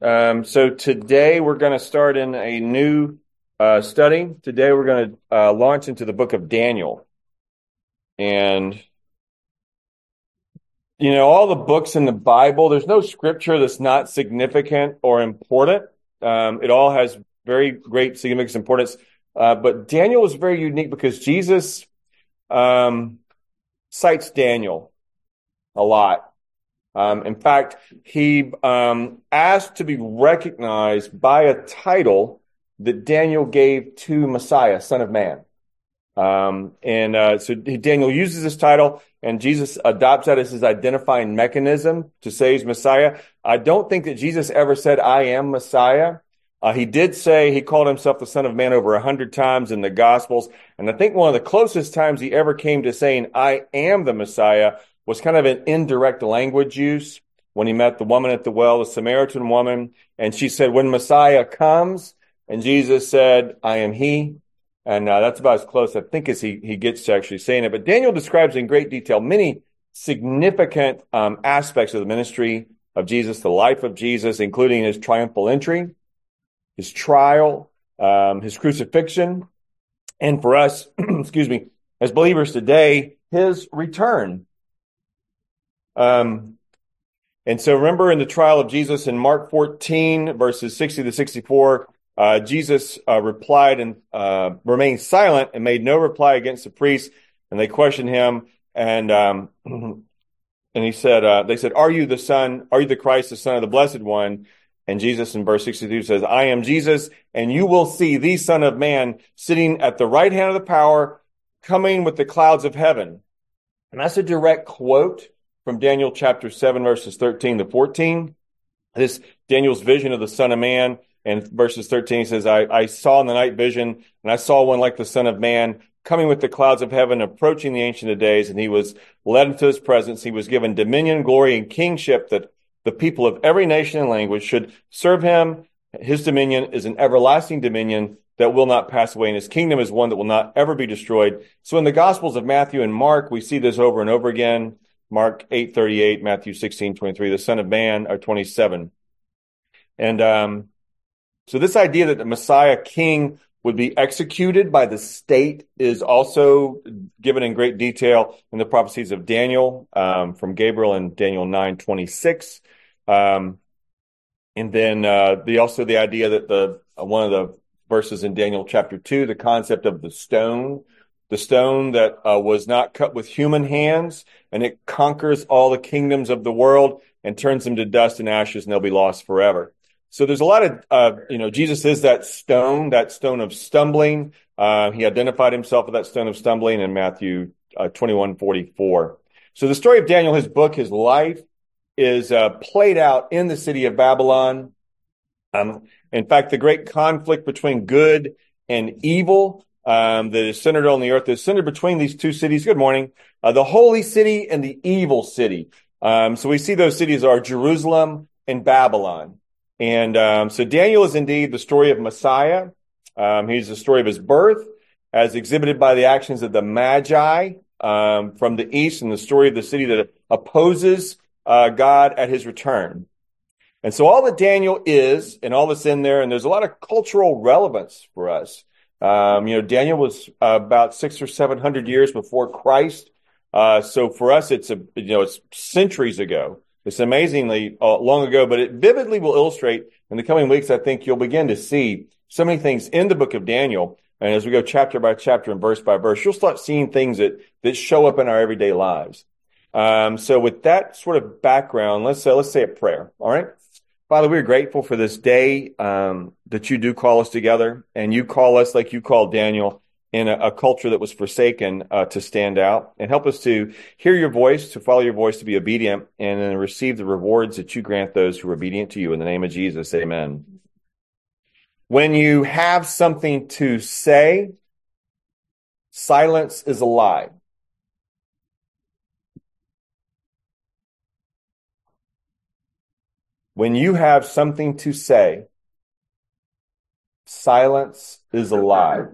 Um, so today we're going to start in a new uh, study. Today we're going to uh, launch into the book of Daniel. And, you know, all the books in the Bible, there's no scripture that's not significant or important. Um, it all has very great significance, importance. Uh, but Daniel is very unique because Jesus um, cites Daniel a lot. Um, in fact, he um, asked to be recognized by a title that Daniel gave to Messiah, Son of Man. Um, and uh, so Daniel uses this title, and Jesus adopts that as his identifying mechanism to say he's Messiah. I don't think that Jesus ever said, I am Messiah. Uh, he did say he called himself the Son of Man over a hundred times in the Gospels. And I think one of the closest times he ever came to saying, I am the Messiah was kind of an indirect language use when he met the woman at the well, the Samaritan woman. And she said, when Messiah comes, and Jesus said, I am he. And uh, that's about as close, I think, as he, he gets to actually saying it. But Daniel describes in great detail many significant um, aspects of the ministry of Jesus, the life of Jesus, including his triumphal entry, his trial, um, his crucifixion, and for us, excuse me, as believers today, his return. Um, and so remember in the trial of Jesus in Mark 14, verses 60 to 64, uh, Jesus uh, replied and uh, remained silent and made no reply against the priests. And they questioned him, and um, and he said, uh, "They said, Are you the Son? Are you the Christ, the Son of the Blessed One?" And Jesus in verse 62 says, "I am Jesus, and you will see the Son of Man sitting at the right hand of the power, coming with the clouds of heaven." And that's a direct quote from Daniel chapter 7, verses 13 to 14. This Daniel's vision of the Son of Man. And verses 13 says, I, I saw in the night vision, and I saw one like the Son of Man coming with the clouds of heaven, approaching the Ancient of Days, and he was led into his presence. He was given dominion, glory, and kingship that the people of every nation and language should serve him. His dominion is an everlasting dominion that will not pass away, and his kingdom is one that will not ever be destroyed. So in the Gospels of Matthew and Mark, we see this over and over again. Mark 8:38, Matthew 16:23, the Son of Man are 27. And um, so this idea that the Messiah King would be executed by the state is also given in great detail in the prophecies of Daniel um, from Gabriel in Daniel 9:26. Um, and then uh, the also the idea that the uh, one of the verses in Daniel chapter 2, the concept of the stone the stone that uh, was not cut with human hands, and it conquers all the kingdoms of the world and turns them to dust and ashes, and they'll be lost forever. So there's a lot of, uh, you know, Jesus is that stone, that stone of stumbling. Uh, he identified himself with that stone of stumbling in Matthew uh, 21, 44. So the story of Daniel, his book, his life is uh, played out in the city of Babylon. Um, in fact, the great conflict between good and evil um, that is centered on the earth is centered between these two cities. Good morning. Uh, the holy city and the evil city. Um, so we see those cities are Jerusalem and Babylon. And um, so Daniel is indeed the story of Messiah. Um, he's the story of his birth as exhibited by the actions of the Magi um, from the east and the story of the city that opposes uh, God at his return. And so all that Daniel is and all that's in there, and there's a lot of cultural relevance for us. Um, you know, Daniel was uh, about six or seven hundred years before Christ. Uh, so for us, it's a you know it's centuries ago. It's amazingly uh, long ago, but it vividly will illustrate in the coming weeks. I think you'll begin to see so many things in the book of Daniel, and as we go chapter by chapter and verse by verse, you'll start seeing things that that show up in our everyday lives. Um, so with that sort of background, let's uh, let's say a prayer. All right. Father, we're grateful for this day um, that you do call us together, and you call us like you called Daniel in a, a culture that was forsaken uh, to stand out, and help us to hear your voice, to follow your voice, to be obedient, and then receive the rewards that you grant those who are obedient to you. In the name of Jesus, Amen. When you have something to say, silence is a lie. When you have something to say, silence is a lie.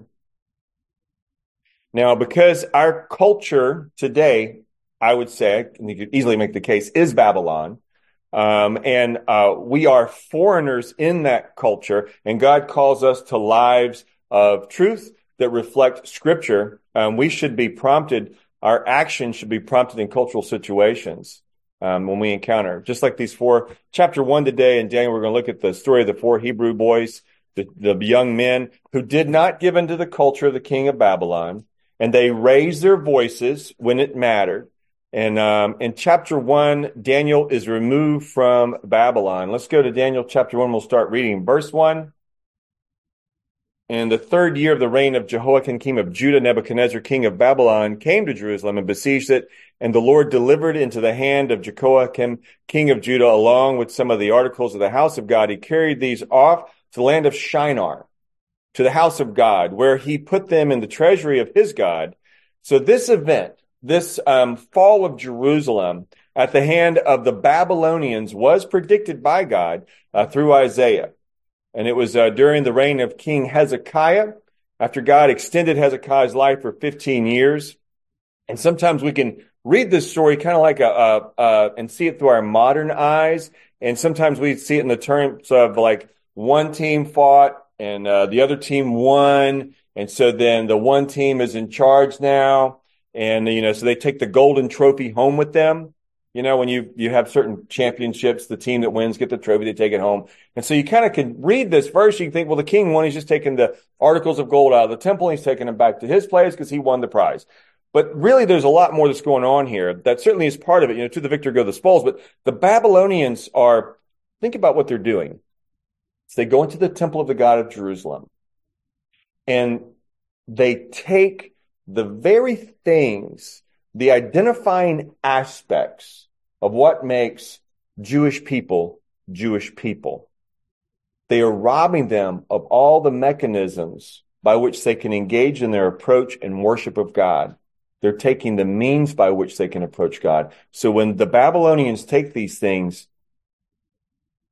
Now, because our culture today, I would say, and you could easily make the case, is Babylon. Um, and uh, we are foreigners in that culture, and God calls us to lives of truth that reflect Scripture. Um, we should be prompted, our actions should be prompted in cultural situations um, when we encounter. Just like these four, chapter one today in Daniel, we're going to look at the story of the four Hebrew boys, the, the young men who did not give into the culture of the king of Babylon, and they raised their voices when it mattered. And um, in chapter one, Daniel is removed from Babylon. Let's go to Daniel chapter one. We'll start reading verse one. In the third year of the reign of Jehoiakim, king of Judah, Nebuchadnezzar, king of Babylon, came to Jerusalem and besieged it. And the Lord delivered into the hand of Jehoiakim, king of Judah, along with some of the articles of the house of God. He carried these off to the land of Shinar, to the house of God, where he put them in the treasury of his God. So this event, this um, fall of Jerusalem at the hand of the Babylonians was predicted by God uh, through Isaiah. And it was uh, during the reign of King Hezekiah, after God extended Hezekiah's life for 15 years. And sometimes we can read this story kind of like a, a, a, and see it through our modern eyes. And sometimes we see it in the terms of like one team fought and uh, the other team won. And so then the one team is in charge now. And, you know, so they take the golden trophy home with them. You know, when you, you have certain championships, the team that wins get the trophy, they take it home. And so you kind of can read this verse. You think, well, the king won. He's just taking the articles of gold out of the temple. And he's taking them back to his place because he won the prize. But really, there's a lot more that's going on here. That certainly is part of it. You know, to the victor go the spoils. But the Babylonians are, think about what they're doing. So they go into the temple of the God of Jerusalem and they take the very things, the identifying aspects of what makes Jewish people Jewish people. They are robbing them of all the mechanisms by which they can engage in their approach and worship of God. They're taking the means by which they can approach God. So when the Babylonians take these things,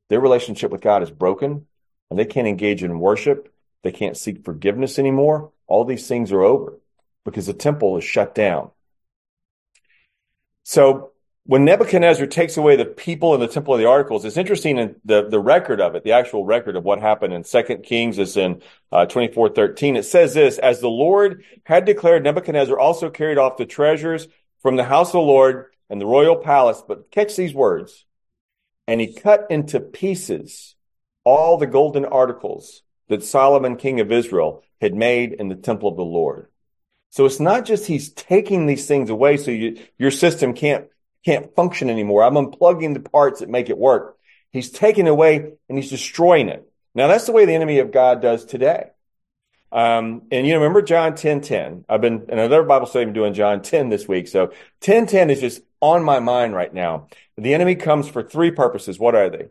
their relationship with God is broken and they can't engage in worship. They can't seek forgiveness anymore. All these things are over because the temple is shut down. So when Nebuchadnezzar takes away the people in the temple of the articles, it's interesting in the, the record of it, the actual record of what happened in Second Kings is in uh, 2413. It says this, as the Lord had declared, Nebuchadnezzar also carried off the treasures from the house of the Lord and the royal palace. But catch these words. And he cut into pieces all the golden articles that Solomon, king of Israel, had made in the temple of the Lord. So it's not just he's taking these things away so you, your system can't, can't function anymore. I'm unplugging the parts that make it work. He's taking it away and he's destroying it. Now that's the way the enemy of God does today. Um, and you know, remember John 10, 10. I've been another Bible study I'm doing John 10 this week. So 10, 10 is just on my mind right now. The enemy comes for three purposes. What are they?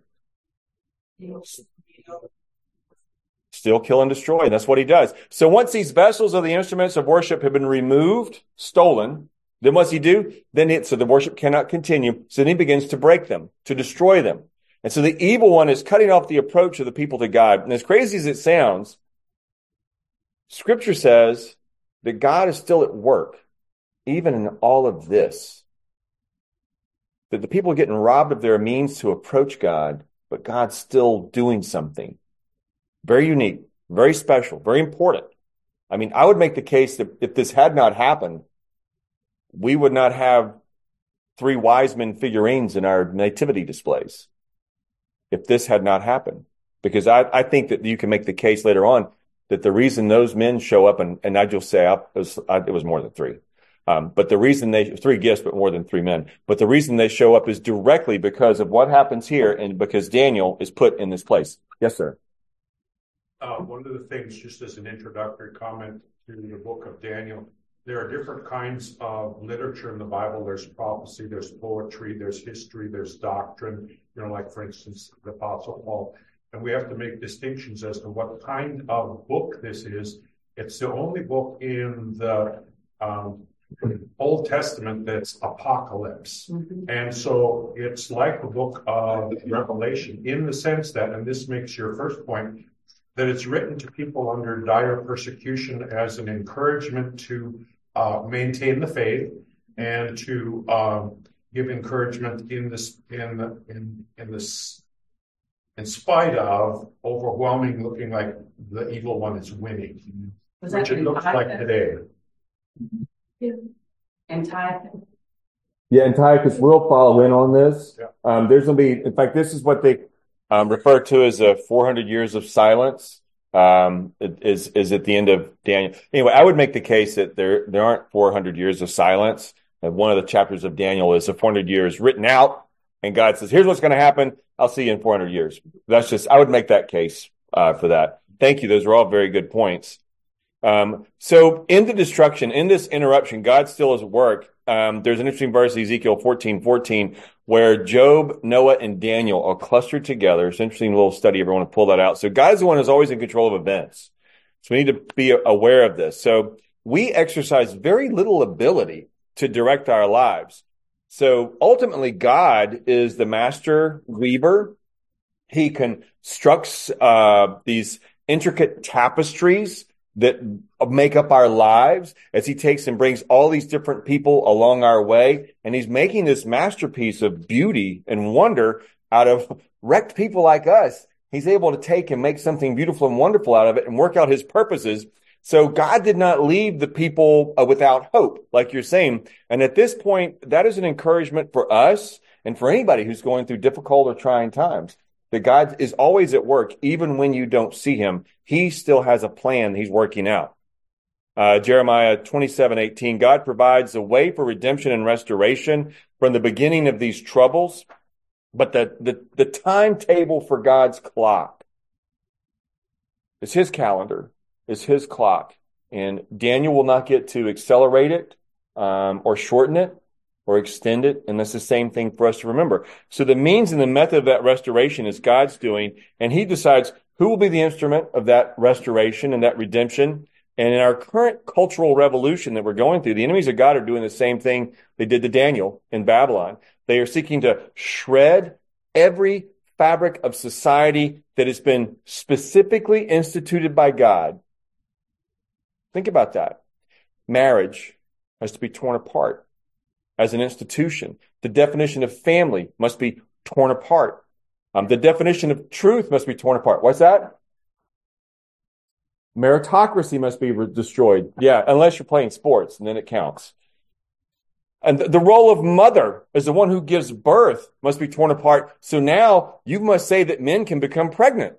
Still kill and destroy. And that's what he does. So once these vessels of the instruments of worship have been removed, stolen, then what's he do? Then it, so the worship cannot continue. So then he begins to break them, to destroy them. And so the evil one is cutting off the approach of the people to God. And as crazy as it sounds, scripture says that God is still at work, even in all of this. That the people are getting robbed of their means to approach God but God's still doing something very unique, very special, very important. I mean, I would make the case that if this had not happened, we would not have three wise men figurines in our nativity displays. If this had not happened, because I, I think that you can make the case later on that the reason those men show up and, and I just say it was, it was more than three. Um, but the reason they three gifts, but more than three men. But the reason they show up is directly because of what happens here, and because Daniel is put in this place. Yes, sir. Uh, one of the things, just as an introductory comment to the book of Daniel, there are different kinds of literature in the Bible. There's prophecy, there's poetry, there's history, there's doctrine. You know, like for instance, the Apostle Paul. And we have to make distinctions as to what kind of book this is. It's the only book in the um, Old Testament that's apocalypse. Mm-hmm. And so it's like the book of Revelation in the sense that, and this makes your first point, that it's written to people under dire persecution as an encouragement to uh, maintain the faith and to um, give encouragement in this in the in in this in spite of overwhelming looking like the evil one is winning, Was which it looks like today. Yeah. Antiochus? Yeah, Antiochus will follow in on this. Yeah. Um, there's going to be, in fact, this is what they um, refer to as a 400 years of silence. Um, is is at the end of Daniel. Anyway, I would make the case that there there aren't 400 years of silence. And one of the chapters of Daniel is the 400 years written out, and God says, "Here's what's going to happen. I'll see you in 400 years." That's just I would make that case uh, for that. Thank you. Those are all very good points. Um, so in the destruction, in this interruption, God still is at work. Um, there's an interesting verse, Ezekiel 14, 14, where Job, Noah, and Daniel are clustered together. It's an interesting little study. Everyone to pull that out. So God's the one who's always in control of events. So we need to be aware of this. So we exercise very little ability to direct our lives. So ultimately, God is the master weaver. He constructs uh, these intricate tapestries that make up our lives as he takes and brings all these different people along our way. And he's making this masterpiece of beauty and wonder out of wrecked people like us. He's able to take and make something beautiful and wonderful out of it and work out his purposes. So God did not leave the people uh, without hope, like you're saying. And at this point, that is an encouragement for us and for anybody who's going through difficult or trying times that God is always at work, even when you don't see him. He still has a plan he's working out. Uh, Jeremiah 27, 18, God provides a way for redemption and restoration from the beginning of these troubles, but the, the, the timetable for God's clock is his calendar, is his clock. And Daniel will not get to accelerate it um, or shorten it or extend it. And that's the same thing for us to remember. So the means and the method of that restoration is God's doing, and he decides who will be the instrument of that restoration and that redemption. And in our current cultural revolution that we're going through, the enemies of God are doing the same thing they did to Daniel in Babylon. They are seeking to shred every fabric of society that has been specifically instituted by God. Think about that. Marriage has to be torn apart as an institution. The definition of family must be torn apart. Um, the definition of truth must be torn apart. What's that? Meritocracy must be re- destroyed. Yeah, unless you're playing sports, and then it counts. And the role of mother as the one who gives birth must be torn apart. So now you must say that men can become pregnant.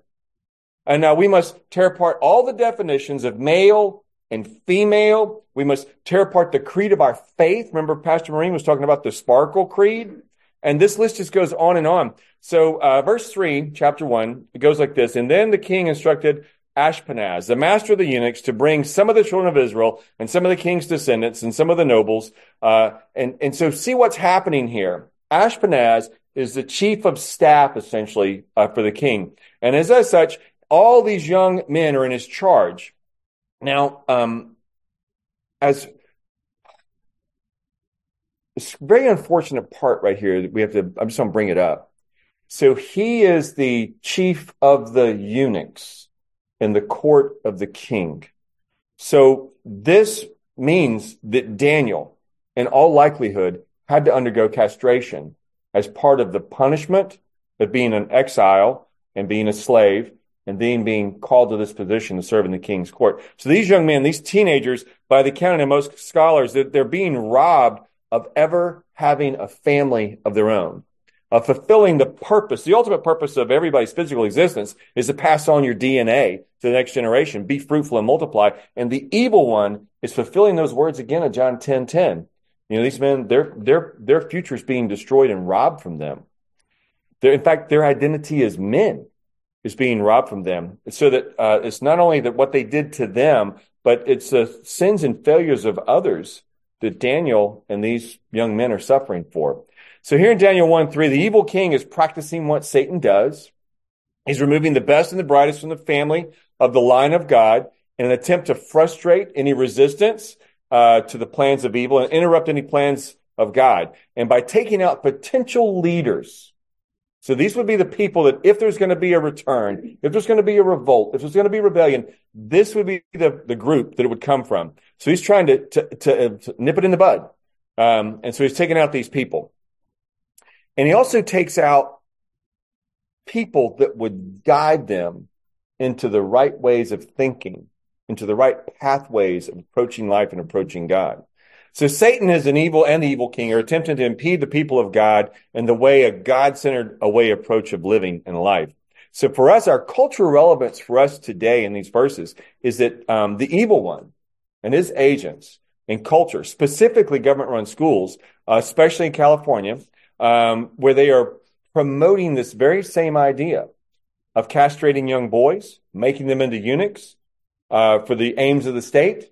And now we must tear apart all the definitions of male and female. We must tear apart the creed of our faith. Remember, Pastor Marine was talking about the sparkle creed. And this list just goes on and on. So, uh, verse three, chapter one, it goes like this. And then the king instructed Ashpenaz, the master of the eunuchs, to bring some of the children of Israel and some of the king's descendants and some of the nobles. Uh, and, and so see what's happening here. Ashpenaz is the chief of staff, essentially, uh, for the king. And as, as such, all these young men are in his charge. Now, um, as it's very unfortunate part right here that we have to, I'm just going to bring it up. So he is the chief of the eunuchs in the court of the king. So this means that Daniel, in all likelihood, had to undergo castration as part of the punishment of being an exile and being a slave and being being called to this position to serve in the king's court. So these young men, these teenagers, by the count of most scholars, they're, they're being robbed of ever having a family of their own, of fulfilling the purpose. The ultimate purpose of everybody's physical existence is to pass on your DNA to the next generation, be fruitful and multiply. And the evil one is fulfilling those words again of John 10, 10. You know, these men, their, their, their future is being destroyed and robbed from them. They're, in fact, their identity as men is being robbed from them. So that uh, it's not only that what they did to them, but it's the sins and failures of others that Daniel and these young men are suffering for. So here in Daniel 1 3, the evil king is practicing what Satan does. He's removing the best and the brightest from the family of the line of God in an attempt to frustrate any resistance uh, to the plans of evil and interrupt any plans of God. And by taking out potential leaders, so these would be the people that if there's going to be a return, if there's going to be a revolt, if there's going to be rebellion, this would be the, the group that it would come from. So he's trying to, to, to, to nip it in the bud. Um, and so he's taking out these people. And he also takes out people that would guide them into the right ways of thinking, into the right pathways of approaching life and approaching God. So Satan is an evil and the evil king are attempting to impede the people of God in the way a God-centered a way approach of living and life. So for us, our cultural relevance for us today in these verses is that um, the evil one and his agents in culture, specifically government-run schools, uh, especially in California, um, where they are promoting this very same idea of castrating young boys, making them into eunuchs uh, for the aims of the state,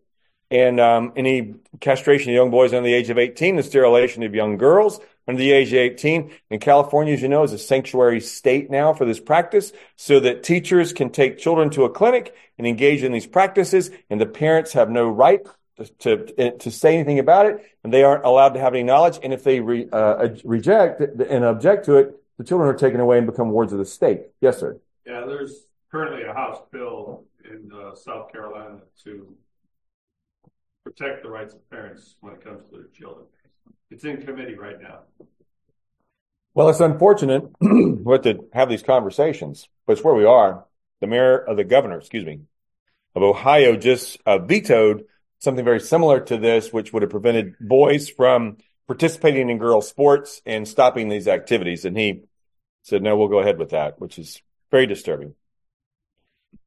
and um, any castration of young boys under the age of 18, the sterilization of young girls under the age of 18. In California, as you know, is a sanctuary state now for this practice so that teachers can take children to a clinic and engage in these practices, and the parents have no right to, to, to say anything about it, and they aren't allowed to have any knowledge. And if they re, uh, reject and object to it, the children are taken away and become wards of the state. Yes, sir. Yeah, there's currently a House bill in uh, South Carolina to protect the rights of parents when it comes to their children. It's in committee right now. Well, it's unfortunate we have to have these conversations, but it's where we are. The mayor of the governor, excuse me, of Ohio just uh, vetoed something very similar to this, which would have prevented boys from participating in girls' sports and stopping these activities. And he said, no, we'll go ahead with that, which is very disturbing.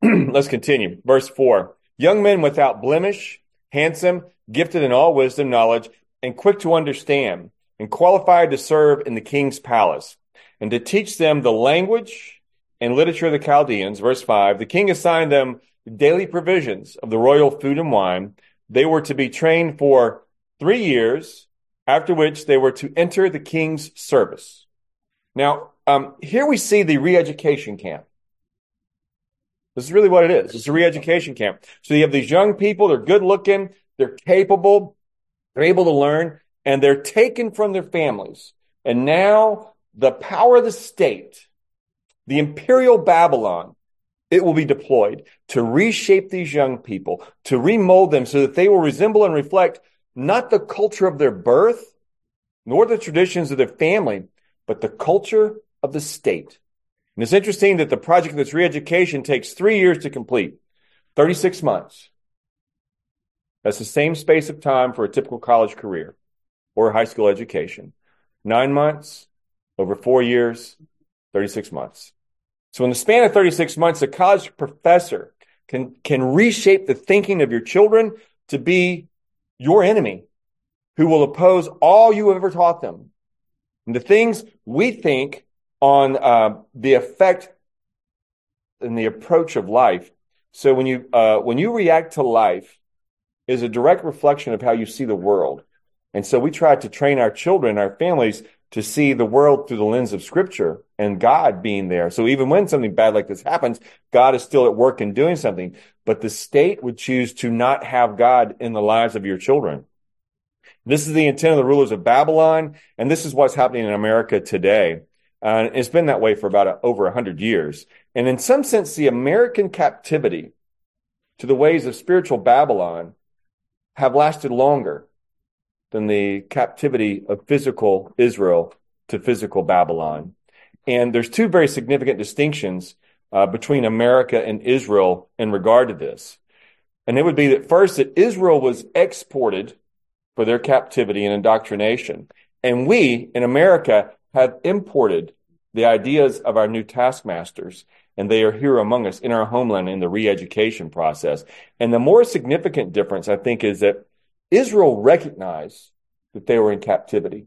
Let's continue. Verse four, young men without blemish, handsome, gifted in all wisdom, knowledge, and quick to understand, and qualified to serve in the king's palace, and to teach them the language and literature of the Chaldeans. Verse five, the king assigned them daily provisions of the royal food and wine. They were to be trained for three years, after which they were to enter the king's service. Now, um, here we see the re-education camp. This is really what it is. It's a re-education camp. So you have these young people, they're good looking, they're capable, they're able to learn, and they're taken from their families. And now the power of the state, the imperial Babylon, it will be deployed to reshape these young people, to remold them so that they will resemble and reflect not the culture of their birth, nor the traditions of their family, but the culture of the state. And it's interesting that the project of this re-education takes three years to complete, 36 months. That's the same space of time for a typical college career or high school education. Nine months over four years, 36 months. So in the span of 36 months, a college professor can, can reshape the thinking of your children to be your enemy who will oppose all you have ever taught them. And the things we think on uh, the effect and the approach of life. So when you uh, when you react to life, is a direct reflection of how you see the world. And so we try to train our children, our families, to see the world through the lens of Scripture and God being there. So even when something bad like this happens, God is still at work and doing something. But the state would choose to not have God in the lives of your children. This is the intent of the rulers of Babylon, and this is what's happening in America today. Uh, it's been that way for about over a, over 100 years. And in some sense, the American captivity to the ways of spiritual Babylon have lasted longer than the captivity of physical Israel to physical Babylon. And there's two very significant distinctions uh, between America and Israel in regard to this. And it would be that first, that Israel was exported for their captivity and indoctrination. And we in America have imported the ideas of our new taskmasters, and they are here among us in our homeland in the re-education process. And the more significant difference, I think, is that Israel recognized that they were in captivity.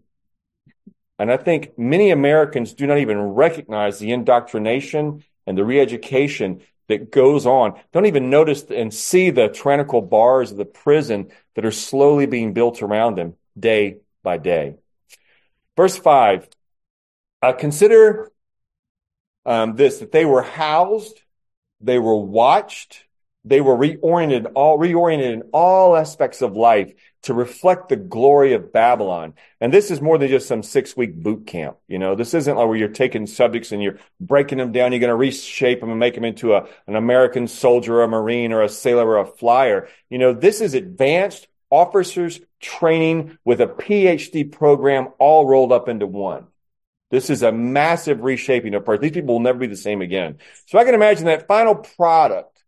And I think many Americans do not even recognize the indoctrination and the re-education that goes on. Don't even notice and see the tyrannical bars of the prison that are slowly being built around them day by day. Verse five, uh, consider um, this, that they were housed, they were watched, they were reoriented, all reoriented in all aspects of life to reflect the glory of Babylon. And this is more than just some six week boot camp. You know, this isn't like where you're taking subjects and you're breaking them down. You're going to reshape them and make them into a, an American soldier, a Marine or a sailor or a flyer. You know, this is advanced officers training with a PhD program all rolled up into one. This is a massive reshaping of person. These people will never be the same again. So I can imagine that final product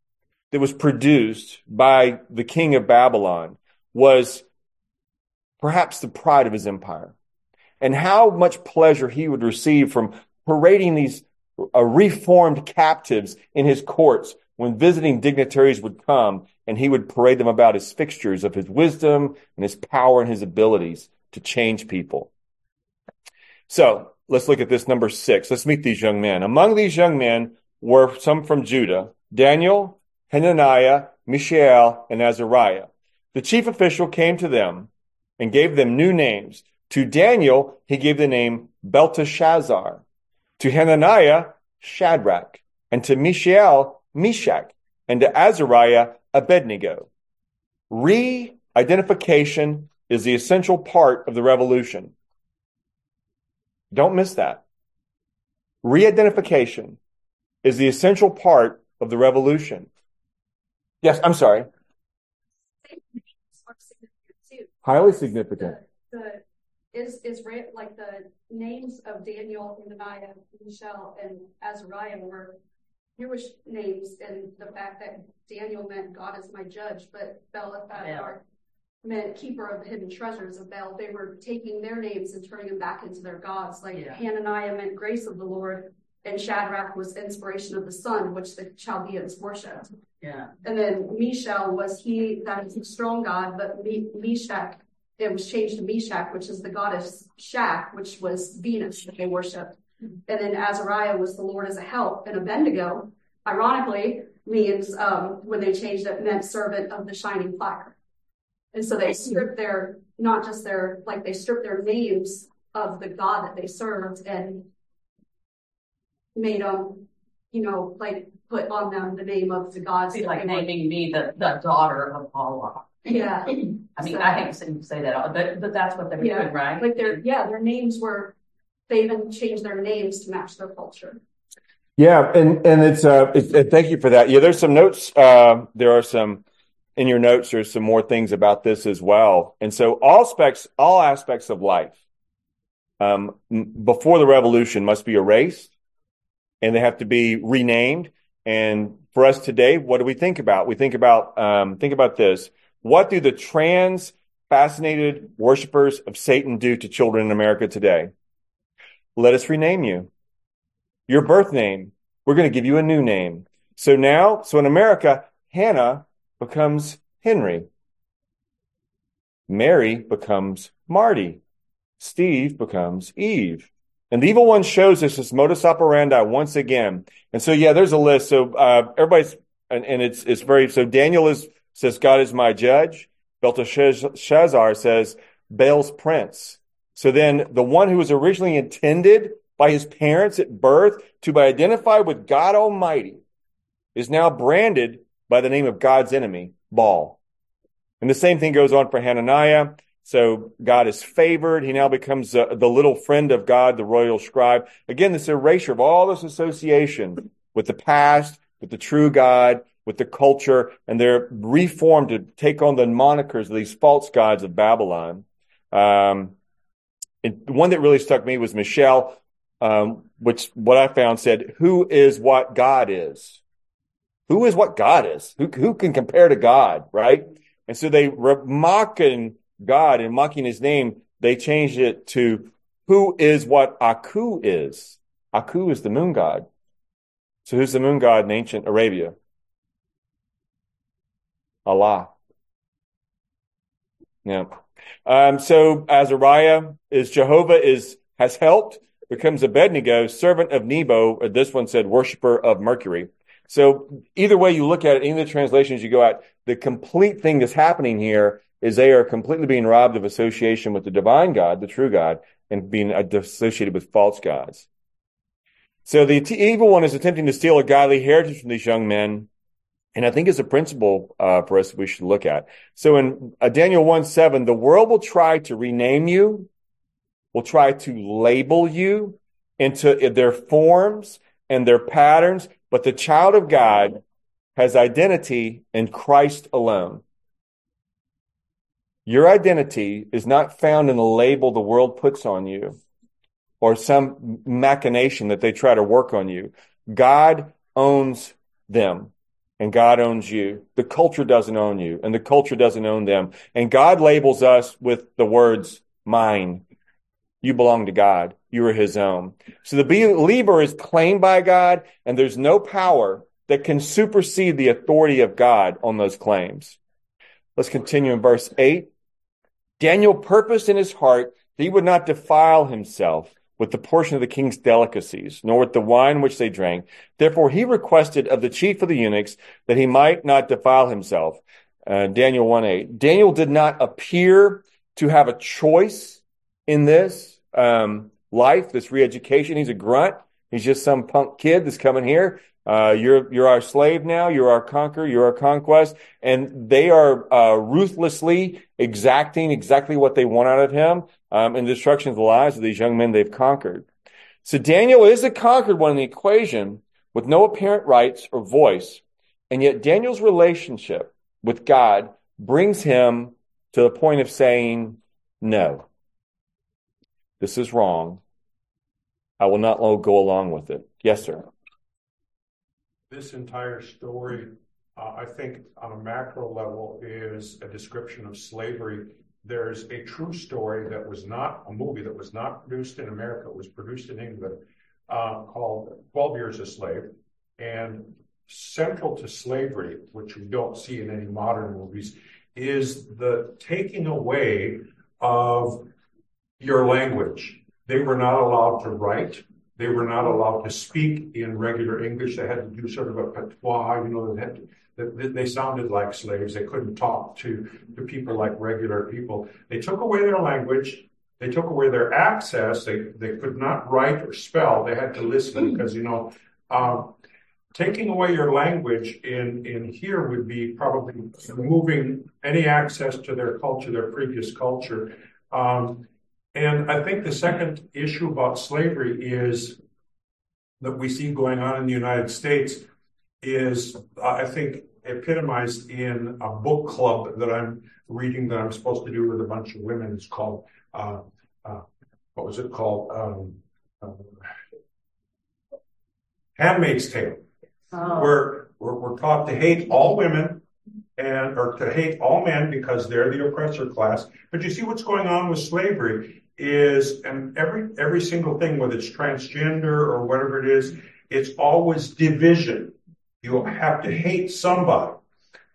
that was produced by the king of Babylon was perhaps the pride of his empire and how much pleasure he would receive from parading these uh, reformed captives in his courts when visiting dignitaries would come and he would parade them about as fixtures of his wisdom and his power and his abilities to change people. So let's look at this number six. Let's meet these young men. Among these young men were some from Judah, Daniel, Hananiah, Mishael, and Azariah. The chief official came to them and gave them new names. To Daniel, he gave the name Belteshazzar. To Hananiah, Shadrach. And to Mishael, Meshach. And to Azariah, Abednego. Re-identification is the essential part of the revolution. Don't miss that. Re-identification is the essential part of the revolution. Yes, I'm sorry. Highly significant. The, the is is like the names of Daniel, Hananiah, Mishael, and Azariah were Jewish names, and the fact that Daniel meant God is my judge, but Belteshazzar meant keeper of the hidden treasures of Bel. They were taking their names and turning them back into their gods. Like yeah. Hananiah meant grace of the Lord, and Shadrach was inspiration of the sun, which the Chaldeans worshipped. Yeah. And then Mishael was he that is a strong god, but Meshach, it was changed to Meshach, which is the goddess Shak, which was Venus that they worshipped. And then Azariah was the Lord as a help. And Abednego, ironically, means um, when they changed it, meant servant of the shining fire. And so they stripped their, not just their, like they stripped their names of the God that they served and made them, you know, like put on them the name of the gods. Be like naming me the, the daughter of Allah. Yeah. I mean, so, I hate to say that, but but that's what they were yeah, doing, right? Like their yeah, their names were they even changed their names to match their culture. Yeah, and and it's uh, it's, thank you for that. Yeah, there's some notes. Uh, there are some in your notes. There's some more things about this as well. And so all aspects, all aspects of life, um, before the revolution must be erased, and they have to be renamed. And for us today, what do we think about? We think about um, think about this. What do the trans fascinated worshippers of Satan do to children in America today? Let us rename you. Your birth name. We're going to give you a new name. So now, so in America, Hannah becomes Henry. Mary becomes Marty. Steve becomes Eve. And the evil one shows us this modus operandi once again. And so, yeah, there's a list. So, uh, everybody's, and, and it's, it's very, so Daniel is, says, God is my judge. Belteshazzar says, Baal's prince. So then the one who was originally intended by his parents at birth to be identified with God Almighty is now branded by the name of God's enemy, Baal. And the same thing goes on for Hananiah. So God is favored. He now becomes uh, the little friend of God, the royal scribe. Again, this erasure of all this association with the past, with the true God, with the culture, and they're reformed to take on the monikers of these false gods of Babylon. Um, and one that really struck me was Mishael, um, which what I found said, "Who is what God is? Who is what God is? Who who can compare to God? Right?" And so they were mocking God and mocking his name, they changed it to who is what Aku is. Aku is the moon god. So who's the moon god in ancient Arabia? Allah. Yeah. Um, so Azariah is Jehovah is has helped, becomes Abednego, servant of Nebo. This one said worshiper of Mercury. So either way you look at it, any of the translations you go at, the complete thing that's happening here is they are completely being robbed of association with the divine God, the true God, and being associated with false gods. So the evil one is attempting to steal a godly heritage from these young men. And I think it's a principle uh, for us we should look at. So in uh, Daniel 1 7, the world will try to rename you, will try to label you into their forms and their patterns, but the child of God has identity in Christ alone. Your identity is not found in the label the world puts on you. or some machination that they try to work on you. God owns them and God owns you. The culture doesn't own you and the culture doesn't own them. And God labels us with the words mine. You belong to God. You are his own. So the believer is claimed by God and there's no power that can supersede the authority of God on those claims. Let's continue in verse eight. Daniel purposed in his heart that he would not defile himself with the portion of the king's delicacies, nor with the wine which they drank. Therefore he requested of the chief of the eunuchs that he might not defile himself. Uh, Daniel 1 8. Daniel did not appear to have a choice in this um, life, this re-education. He's a grunt. He's just some punk kid that's coming here. Uh, you're you're our slave now. You're our conqueror. You're our conquest, and they are uh, ruthlessly exacting exactly what they want out of him um, in the destruction of the lives of these young men they've conquered. So Daniel is the conquered one in the equation with no apparent rights or voice, and yet Daniel's relationship with God brings him to the point of saying, "No, this is wrong. I will not go along with it." Yes, sir this entire story, uh, I think on a macro level, is a description of slavery. There's a true story that was not a movie that was not produced in America. It was produced in England uh, called 12 Years a Slave. And central to slavery, which we don't see in any modern movies, is the taking away of your language. They were not allowed to write. They were not allowed to speak in regular English. They had to do sort of a patois, you know, they, had to, they sounded like slaves. They couldn't talk to, to people like regular people. They took away their language. They took away their access. They, they could not write or spell. They had to listen because, you know, um, taking away your language in, in here would be probably removing any access to their culture, their previous culture. Um, and I think the second issue about slavery is that we see going on in the United States is, uh, I think, epitomized in a book club that I'm reading that I'm supposed to do with a bunch of women. It's called, uh, uh, what was it called? Um, uh, Handmaid's Tale. Oh. Where we're, we're taught to hate all women and or to hate all men because they're the oppressor class. But you see what's going on with slavery is, and every, every single thing, whether it's transgender or whatever it is, it's always division. You have to hate somebody.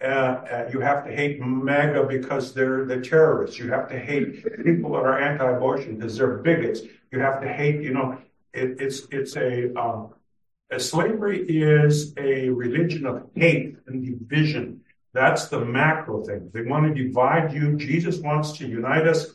Uh, uh, you have to hate MAGA because they're the terrorists. You have to hate people that are anti-abortion because they're bigots. You have to hate, you know, it, it's it's a, um, a slavery is a religion of hate and division. That's the macro thing. They want to divide you. Jesus wants to unite us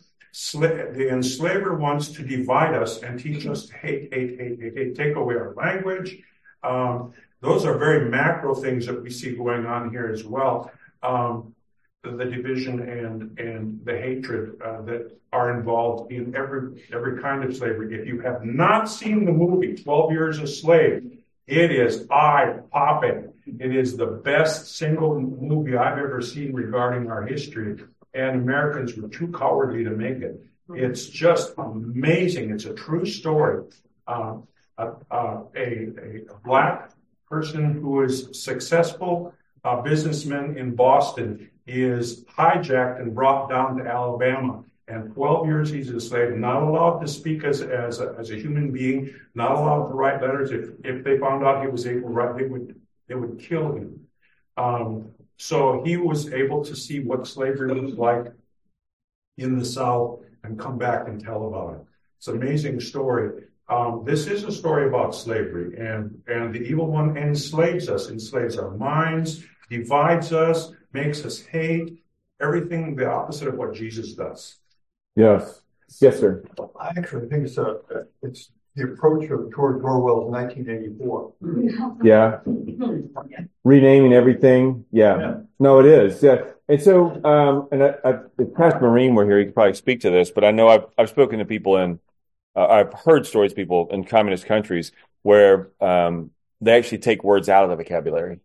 the enslaver wants to divide us and teach us to hate, hate, hate, hate, hate, take away our language. Um, those are very macro things that we see going on here as well. Um, the, division and and the hatred uh, that are involved in every every kind of slavery. If you have not seen the movie Twelve Years a Slave, it is eye popping. It is the best single movie I've ever seen regarding our history and Americans were too cowardly to make it. It's just amazing. It's a true story. Uh, a, a, a, black person who is successful a businessman in Boston is hijacked and brought down to Alabama. And 12 years he's a slave, not allowed to speak as, as, a, as a human being, not allowed to write letters. If, if they found out he was able to write, they would, they would kill him. Um, so he was able to see what slavery was like in the South and come back and tell about it. It's an amazing story. Um, this is a story about slavery and, and the evil one enslaves us, enslaves our minds, divides us, makes us hate, everything the opposite of what Jesus does. Yes. Yes, sir. I actually think it's a, it's the approach of George Orwell's 1984. Yeah. Renaming everything. Yeah. yeah. No, it is. Yeah. And so, um, and I, I, if Pastor Marine were here, he could probably speak to this, but I know I've, I've spoken to people in, uh, I've heard stories of people in communist countries where, um, they actually take words out of the vocabulary.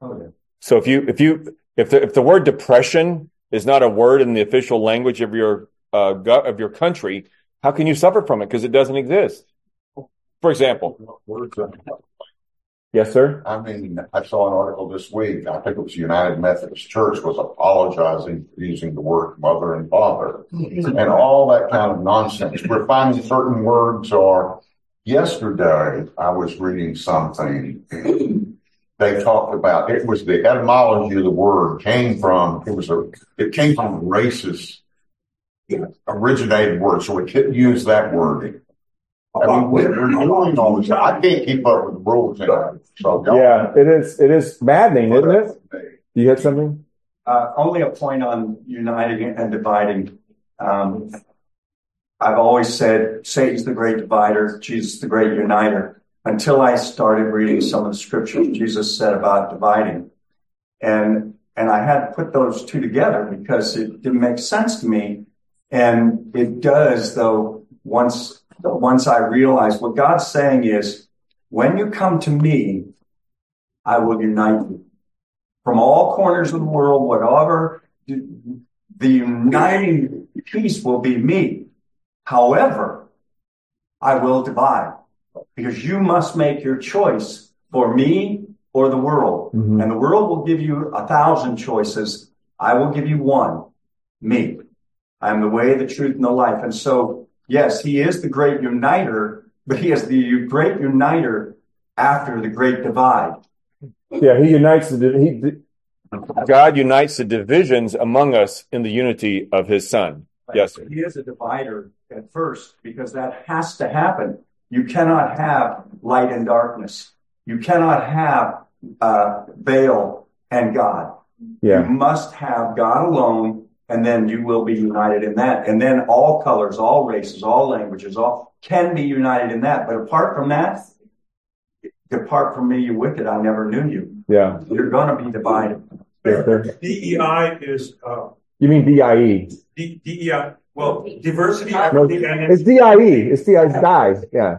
Oh, yeah. So if you, if you, if the, if the word depression is not a word in the official language of your, uh, of your country, How can you suffer from it? Because it doesn't exist. For example. Yes, sir. I mean, I saw an article this week. I think it was United Methodist Church was apologizing for using the word mother and father mm-hmm. and all that kind of nonsense. We're finding certain words are. Yesterday, I was reading something. They talked about it was the etymology of the word came from it was a it came from a racist originated word, so we couldn't use that word. I mean, we're doing all this. I can't keep up with the rules now. So y'all- Yeah, it is. It is maddening, isn't it? You had something? Uh, only a point on uniting and dividing. Um, I've always said Satan's the great divider, Jesus the great uniter, until I started reading some of the scriptures Jesus said about dividing. And, and I had to put those two together because it didn't make sense to me. And it does though, once, once I realize what God's saying is, when you come to me, I will unite you from all corners of the world, whatever the uniting piece will be me. However, I will divide because you must make your choice for me or the world. Mhm. And the world will give you a thousand choices. I will give you one, me. I am the way, the truth, and the life. And so, yes, he is the great uniter, but he is the great uniter after the great divide. Yeah, he unites the he. God unites the divisions among us in the unity of His Son. Yes, sir. He is a divider at first because that has to happen. You cannot have light and darkness. You cannot have uh, Baal and God. You Yeah, must have God alone, and then you will be united in that. And then all colors, all races, all languages, all can be united in that. But apart from that, depart from me, you wicked. I never knew you. yeah. You're going to be divided. DEI is, uh, You mean DIE? D- DEI, well, diversity, No, equity, and, it's DIE. It's DIE. Die. Yeah.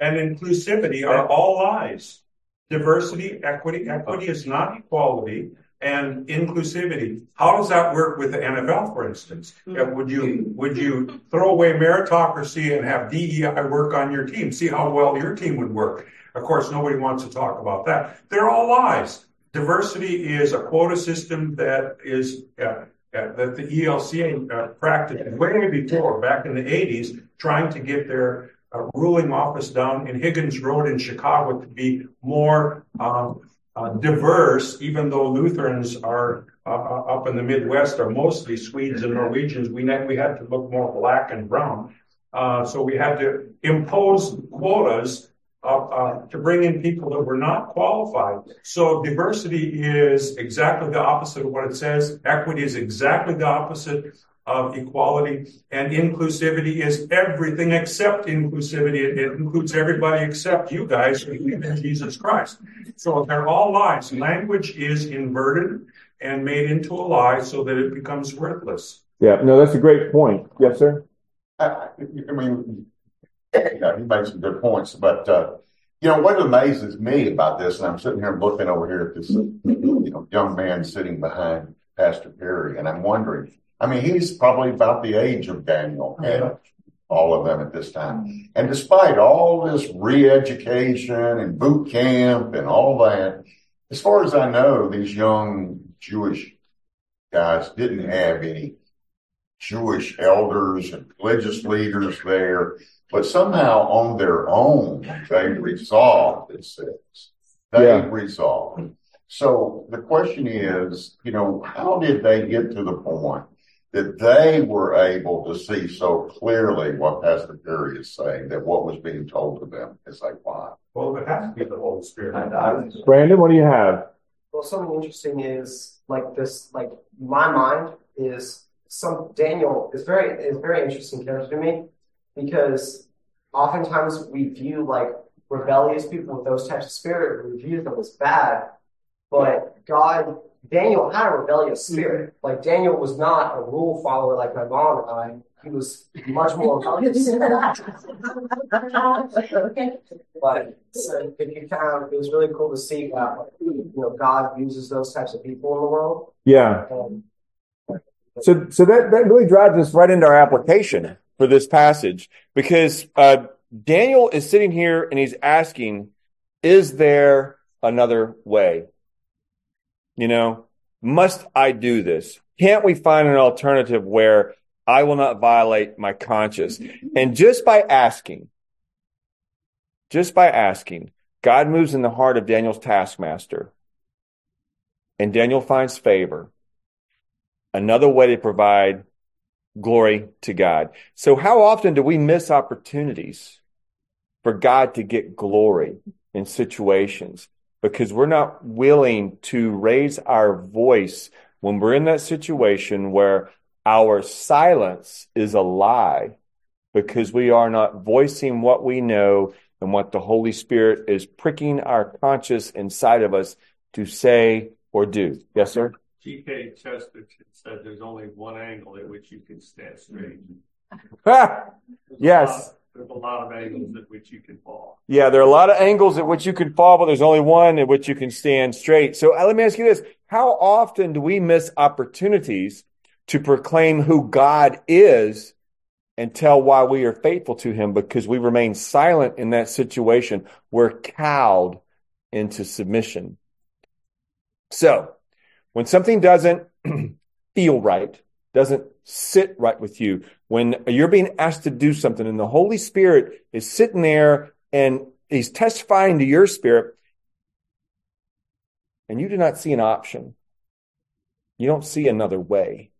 and inclusivity are all lies. Diversity, equity, equity is not equality, and inclusivity. How does that work with the NFL, for instance? Uh, Would you, would you throw away meritocracy and have DEI work on your team? See how well your team would work? Of course, nobody wants to talk about that. They're all lies. Diversity is a quota system that is, uh, uh, that the ELCA uh, practiced way before, back in the eighties, trying to get their uh, ruling office down in Higgins Road in Chicago to be more um, diverse, even though Lutherans are uh, uh, up in the Midwest are mostly Swedes and Norwegians. We we had to look more black and brown. Uh, so we had to impose quotas uh, uh, to bring in people that were not qualified. So diversity is exactly the opposite of what it says. Equity is exactly the opposite of equality. And inclusivity is everything except inclusivity. It, it includes everybody except you guys who believe in Jesus Christ. So they're all lies. Language is inverted and made into a lie so that it becomes worthless. Yeah. No, that's a great point. Yes, sir. I, I mean, yeah, he made some good points, but uh, you know what amazes me about this, and I'm sitting here looking over here at this, you know, young man sitting behind Pastor Perry, and I'm wondering. I mean, he's probably about the age of Daniel oh, and all of them at this time, and despite all this re-education and boot camp and all that, as far as I know, these young Jewish guys didn't have any Jewish elders and religious leaders there, but somehow on their own, they resolved, it says. They Yeah. resolved. So the question is, you know, how did they get to the point that they were able to see so clearly what Pastor Perry is saying, that what was being told to them is like, wow. Well, it has to be the Holy Spirit. And I was Brandon, what do you have? Well, something interesting is like this, like my mind is some Daniel is very is very interesting character to me because oftentimes we view like rebellious people with those types of spirit, we view them as bad, but God Daniel had a rebellious spirit. Like Daniel was not a rule follower like my mom and I. He was much more rebellious. But so if you kind of, it was really cool to see that, you know, God uses those types of people in the world. Yeah. And So, so that, that really drives us right into our application. for this passage because uh, Daniel is sitting here and he's asking, is there another way? You know, must I do this? Can't we find an alternative where I will not violate my conscience? Mm-hmm. And just by asking, just by asking, God moves in the heart of Daniel's taskmaster and Daniel finds favor. Another way to provide glory to God. So how often do we miss opportunities for God to get glory in situations because we're not willing to raise our voice when we're in that situation where our silence is a lie because we are not voicing what we know and what the Holy Spirit is pricking our conscience inside of us to say or do. Yes, sir? G.K. Chesterton said there's only one angle at which you can stand straight. yes. There's a lot of angles at which you can fall. Yeah, there are a lot of angles at which you can fall, but there's only one at which you can stand straight. So uh, let me ask you this. How often do we miss opportunities to proclaim who God is and tell why we are faithful to him because we remain silent in that situation? We're cowed into submission. So when something doesn't feel right, doesn't sit right with you, when you're being asked to do something and the Holy Spirit is sitting there and he's testifying to your spirit, and you do not see an option, you don't see another way,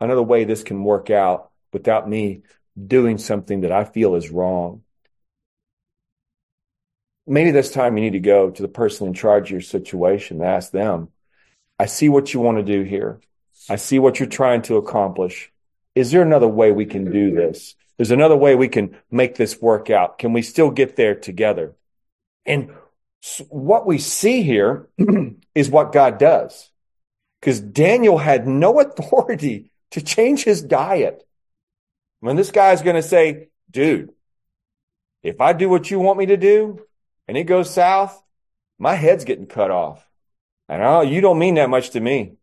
another way this can work out without me doing something that I feel is wrong. Maybe this time you need to go to the person in charge of your situation and ask them, I see what you want to do here. I see what you're trying to accomplish. Is there another way we can do this? There's another way we can make this work out. Can we still get there together? And what we see here is what God does. Because Daniel had no authority to change his diet. When this guy's going to say, dude, if I do what you want me to do and it goes south, my head's getting cut off. And oh, you don't mean that much to me.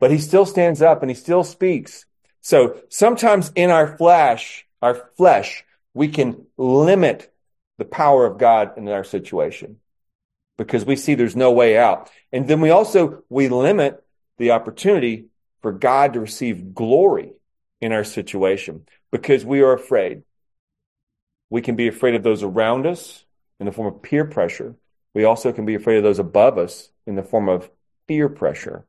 But he still stands up and he still speaks. So sometimes in our flesh, our flesh, we can limit the power of God in our situation because we see there's no way out. And then we also, we limit the opportunity for God to receive glory in our situation because we are afraid. We can be afraid of those around us in the form of peer pressure. We also can be afraid of those above us in the form of fear pressure.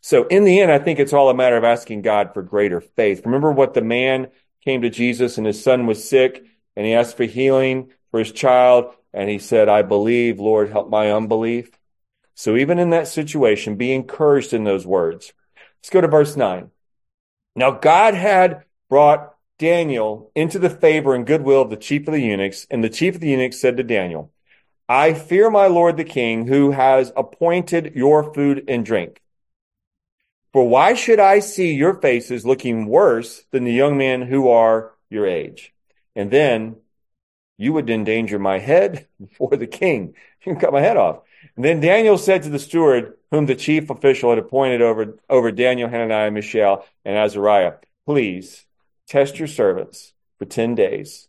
So in the end, I think it's all a matter of asking God for greater faith. Remember what the man came to Jesus and his son was sick and he asked for healing for his child and he said, I believe, Lord, help my unbelief. So even in that situation, be encouraged in those words. Let's go to verse nine. Now God had brought Daniel into the favor and goodwill of the chief of the eunuchs, and the chief of the eunuchs said to Daniel, I fear my lord the king, who has appointed your food and drink. For why should I see your faces looking worse than the young men who are your age? And then you would endanger my head before the king. You can cut my head off. And then Daniel said to the steward, whom the chief official had appointed over, over Daniel, Hananiah, Mishael, and Azariah, please test your servants for 10 days.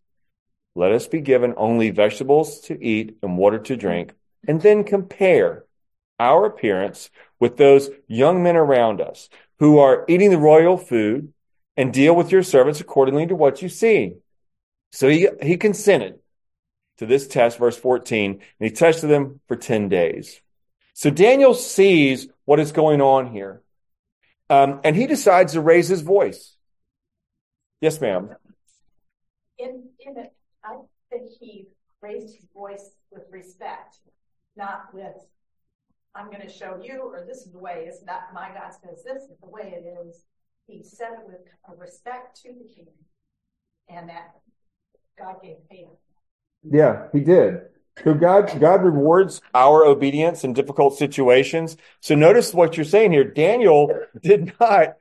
Let us be given only vegetables to eat and water to drink, and then compare our appearance with those young men around us who are eating the royal food and deal with your servants accordingly to what you see. So he, he consented to this test, verse 14, and he tested them for 10 days. So Daniel sees what is going on here. Um, and he decides to raise his voice. Yes, ma'am. In, in it, I think he raised his voice with respect, not with I'm going to show you, or this is the way. It's not my God says this is the way it is. He said it with a respect to the king, and that God gave favor. Yeah, he did. So God, God rewards our obedience in difficult situations. So notice what you're saying here. Daniel did not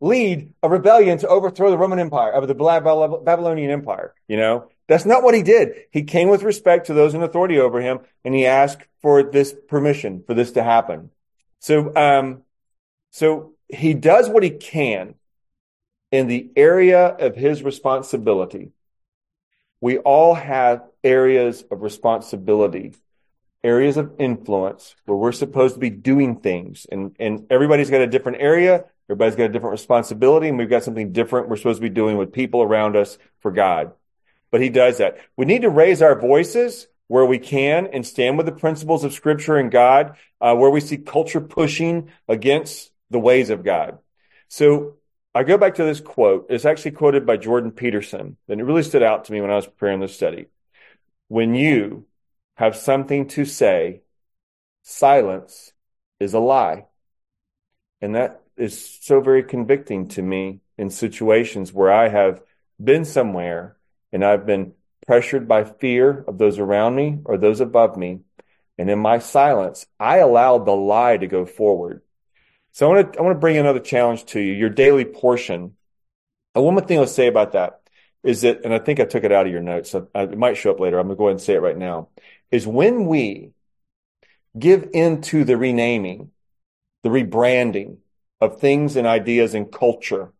lead a rebellion to overthrow the Roman Empire, of the Babylonian Empire. You know, that's not what he did. He came with respect to those in authority over him, and he asked for this permission for this to happen. So, um, so he does what he can in the area of his responsibility. We all have areas of responsibility, areas of influence where we're supposed to be doing things. And, and everybody's got a different area. Everybody's got a different responsibility. And we've got something different we're supposed to be doing with people around us for God. But he does that. We need to raise our voices where we can and stand with the principles of scripture and God, uh, where we see culture pushing against the ways of God. So I go back to this quote. It's actually quoted by Jordan Peterson, and it really stood out to me when I was preparing this study. When you have something to say, silence is a lie. And that is so very convicting to me in situations where I have been somewhere and I've been pressured by fear of those around me or those above me. And in my silence, I allowed the lie to go forward. So I want to I want to bring another challenge to you, your daily portion. And one more thing I'll say about that is that, and I think I took it out of your notes. So it might show up later. I'm going to go ahead and say it right now. Is when we give into the renaming, the rebranding of things and ideas and culture,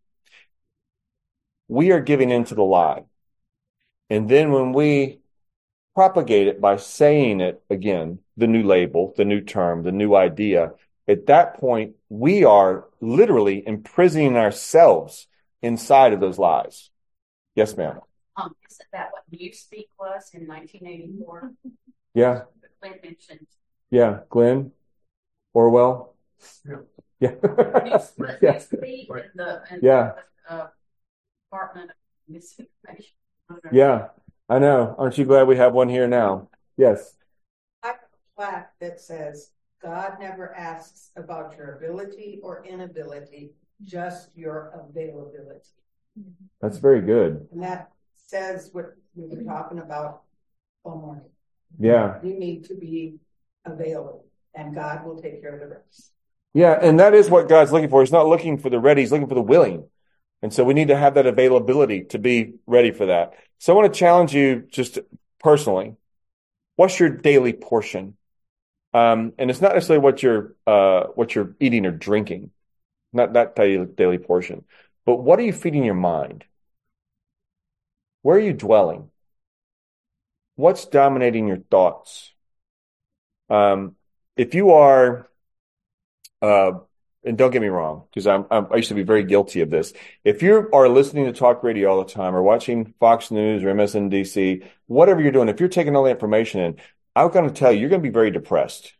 we are giving into the lie. And then when we propagate it by saying it again, the new label, the new term, the new idea, at that point, we are literally imprisoning ourselves inside of those lies. Yes, ma'am. Um, isn't that what Newspeak was in 1984? Yeah. Glenn mentioned. Yeah, Glenn Orwell. Yeah. Yeah. Newspeak yes. the, Yeah. the uh, Department of Misinformation. Yeah, I know. Aren't you glad we have one here now? Yes. I have a plaque that says, God never asks about your ability or inability, just your availability. That's very good. And that says what we were talking about all morning. Yeah. You need to be available and God will take care of the rest. Yeah, and that is what God's looking for. He's not looking for the ready, he's looking for the willing. And so we need to have that availability to be ready for that. So I want to challenge you just personally. What's your daily portion? Um, and it's not necessarily what you're uh, what you're eating or drinking, not that daily, portion, but what are you feeding your mind? Where are you dwelling? What's dominating your thoughts? Um, if you are, uh, and don't get me wrong, because I'm, I'm, I used to be very guilty of this. If you are listening to talk radio all the time, or watching Fox News or MSNBC, whatever you're doing, if you're taking all the information in, I'm going to tell you, you're going to be very depressed.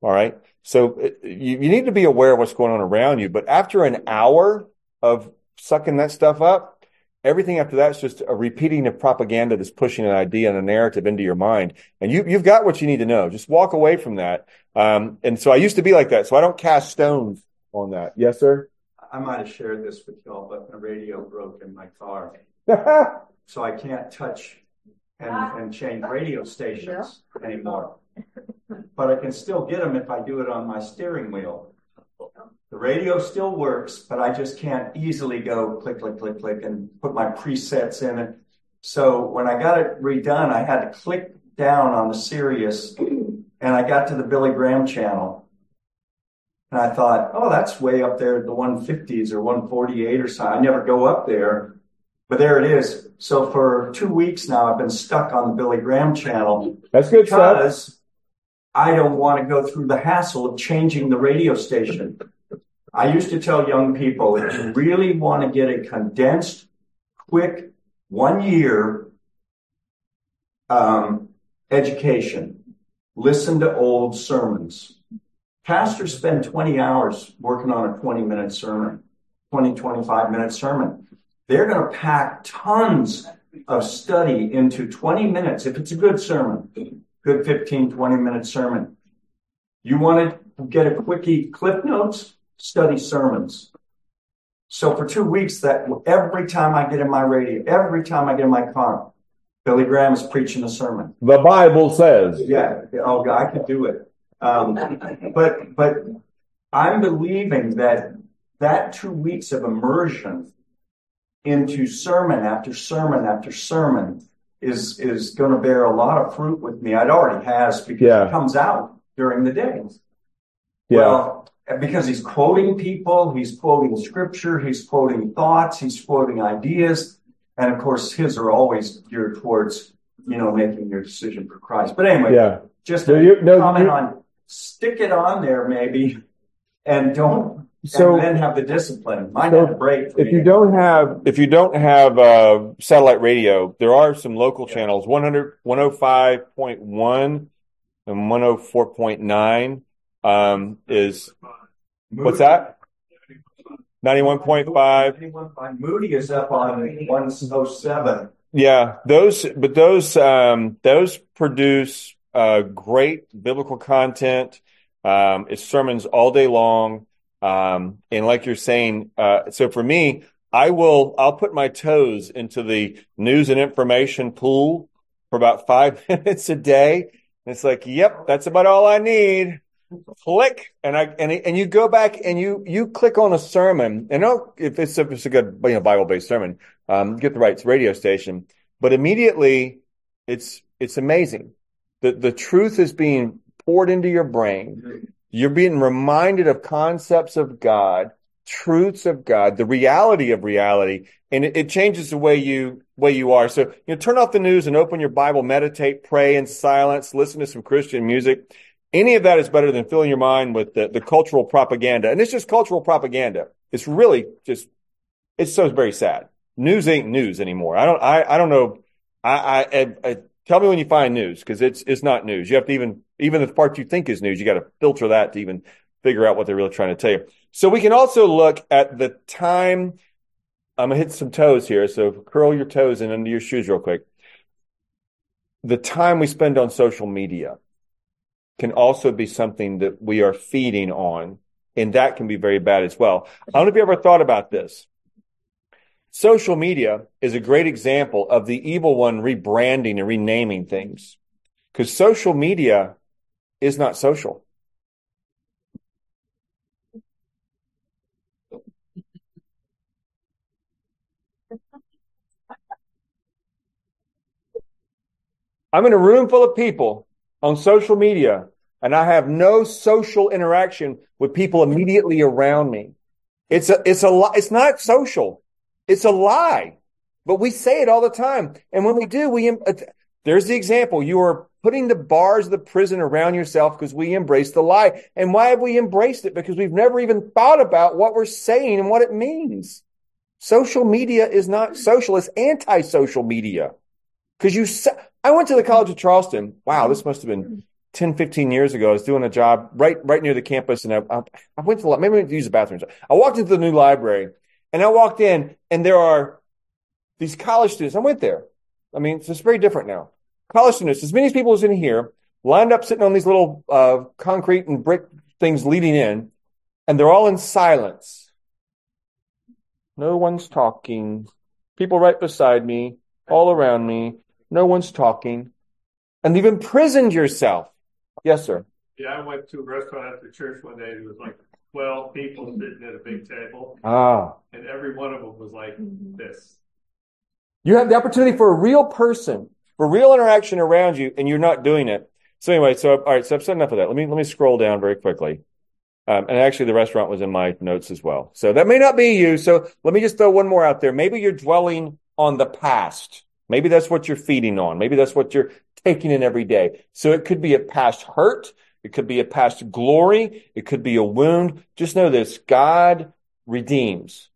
All right. So uh, you, you need to be aware of what's going on around you. But after an hour of sucking that stuff up, everything after that's just a repeating of propaganda that's pushing an idea and a narrative into your mind. And you, you've got what you need to know. Just walk away from that. Um, and so I used to be like that. So I don't cast stones on that. Yes, sir. I might have shared this with y'all, but my radio broke in my car. so I can't touch and, and change radio stations anymore. But I can still get them if I do it on my steering wheel. The radio still works, but I just can't easily go click, click, click, click and put my presets in it. So when I got it redone, I had to click down on the Sirius and I got to the Billy Graham channel. And I thought, oh, that's way up there, the 150s or 148 or something. I never go up there, but there it is. So for two weeks now, I've been stuck on the Billy Graham channel. That's good because stuff. I don't want to go through the hassle of changing the radio station. I used to tell young people if you really want to get a condensed, quick, one year um, education, listen to old sermons. Pastors spend 20 hours working on a 20 minute sermon, 20, 25 minute sermon. They're going to pack tons of study into 20 minutes if it's a good sermon, good 15, 20 minute sermon. You want to get a quickie cliff notes? Study sermons. So for two weeks that every time I get in my radio, every time I get in my car, Billy Graham is preaching a sermon. The Bible says. Yeah. Oh, I could do it. Um, but, but I'm believing that that two weeks of immersion into sermon after sermon after sermon is, is going to bear a lot of fruit with me. It already has because Yeah. it comes out during the day. Yeah. Well, because he's quoting people, he's quoting scripture, he's quoting thoughts, he's quoting ideas. And of course, his are always geared towards, you know, making your decision for Christ. But anyway, Yeah. just No, a you- no, comment you- on stick it on there maybe and don't So- and then have the discipline. Might So, have a break. If you don't have, if you don't have, uh, satellite radio, there are some local channels, 100, 105.1 and 104.9, um, is, what's that? 91.5. 91.5. Moody is up on 107. Yeah, those, but those, um, those produce, uh, great biblical content. Um, it's sermons all day long. Um, and like you're saying, uh, so for me, I will, I'll put my toes into the news and information pool for about five minutes a day. And it's like, yep, that's about all I need. Click, and I and and you go back and you you click on a sermon. And know if it's if it's a good you know Bible based sermon, um, get the right radio station. But immediately, it's it's amazing. The the truth is being poured into your brain. You're being reminded of concepts of God, truths of God, the reality of reality, and it, it changes the way you way you are. So you know, turn off the news and open your Bible, meditate, pray in silence, listen to some Christian music. Any of that is better than filling your mind with the, the cultural propaganda. And it's just cultural propaganda. It's really just, it's so very sad. News ain't news anymore. I don't, I, I don't know. I, I, I, I tell me when you find news because it's, it's not news. You have to even, even the part you think is news, you got to filter that to even figure out what they're really trying to tell you. So we can also look at the time. I'm to hit some toes here. So curl your toes in under your shoes real quick. The time we spend on social media can also be something that we are feeding on, and that can be very bad as well. I don't know if you ever thought about this. Social media is a great example of the evil one rebranding and renaming things because social media is not social. I'm in a room full of people on social media and I have no social interaction with people immediately around me. It's a, it's a, it's not social. It's a lie, but we say it all the time. And when we do, we, there's the example. You are putting the bars of the prison around yourself because we embrace the lie. And why have we embraced it? Because we've never even thought about what we're saying and what it means. Social media is not social. It's anti-social media. Cause you, I went to the College of Charleston. Wow. This must have been 10, 15 years ago. I was doing a job right, right near the campus and I, I, I went to, the, maybe I went to use the bathrooms. I walked into the new library and I walked in and there are these college students. I went there. I mean, it's, very different now. College students, as many people as in here, lined up sitting on these little, uh, concrete and brick things leading in and they're all in silence. No one's talking. People right beside me, all around me. No one's talking. And you've imprisoned yourself. Yes, sir. Yeah, I went to a restaurant after church one day. It was like twelve people sitting at a big table, Ah. and every one of them was like this. You have the opportunity for a real person, for real interaction around you, and you're not doing it. So anyway, so all right, so I've said enough of that. Let me let me scroll down very quickly. Um, and actually, the restaurant was in my notes as well. So that may not be you. So let me just throw one more out there. Maybe you're dwelling on the past. Maybe that's what you're feeding on. Maybe that's what you're taking in every day. So it could be a past hurt. It could be a past glory. It could be a wound. Just know this God redeems.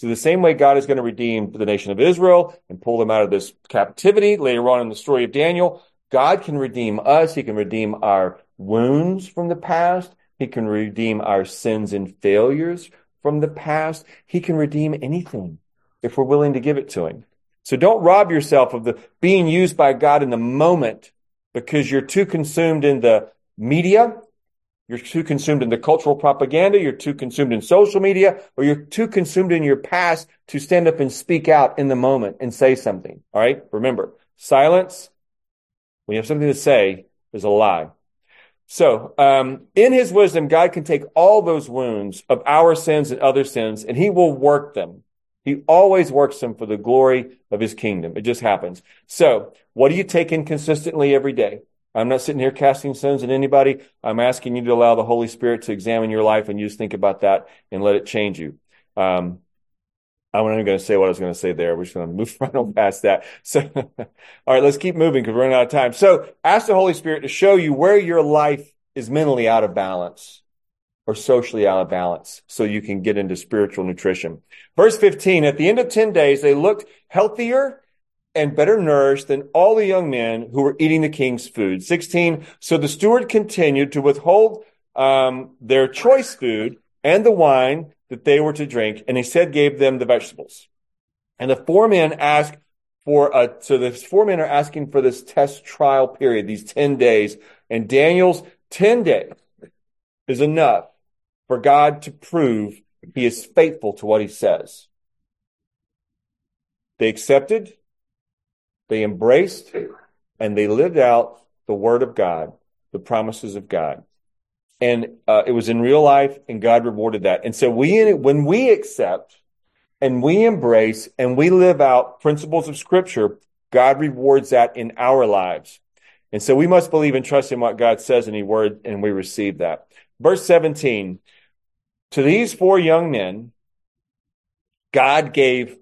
So the same way God is going to redeem the nation of Israel and pull them out of this captivity later on in the story of Daniel, God can redeem us. He can redeem our wounds from the past. He can redeem our sins and failures from the past. He can redeem anything if we're willing to give it to him. So don't rob yourself of the being used by God in the moment because you're too consumed in the media. You're too consumed in the cultural propaganda. You're too consumed in social media or you're too consumed in your past to stand up and speak out in the moment and say something. All right. Remember silence. When you have something to say is a lie. So, um, in his wisdom, God can take all those wounds of our sins and other sins and he will work them. He always works them for the glory of his kingdom. It just happens. So what do you take in consistently every day? I'm not sitting here casting stones at anybody. I'm asking you to allow the Holy Spirit to examine your life and you just think about that and let it change you. Um, I'm not even going to say what I was going to say there. We're just going to move right on past that. So, all right, let's keep moving because we're running out of time. So ask the Holy Spirit to show you where your life is mentally out of balance or socially out of balance so you can get into spiritual nutrition. Verse 15, at the end of 10 days, they looked healthier and better nourished than all the young men who were eating the king's food. 16, so the steward continued to withhold um, their choice food and the wine that they were to drink, and said gave them the vegetables. And the four men asked for a, so the four men are asking for this test trial period, these 10 days, and Daniel's 10 days is enough for God to prove he is faithful to what he says. They accepted, they embraced, and they lived out the word of God, the promises of God. And uh, it was in real life, and God rewarded that. And so we, when we accept and we embrace and we live out principles of Scripture, God rewards that in our lives. And so we must believe and trust in what God says in His Word, and we receive that. Verse 17 To these four young men, God gave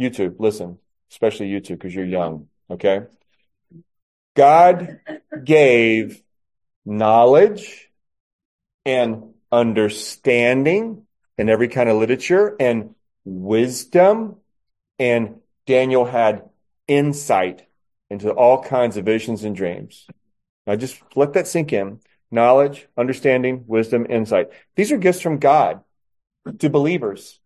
YouTube, listen, especially you two, because you're young, okay? God gave knowledge and understanding in every kind of literature and wisdom. And Daniel had insight into all kinds of visions and dreams. Now just let that sink in. Knowledge, understanding, wisdom, insight. These are gifts from God to believers.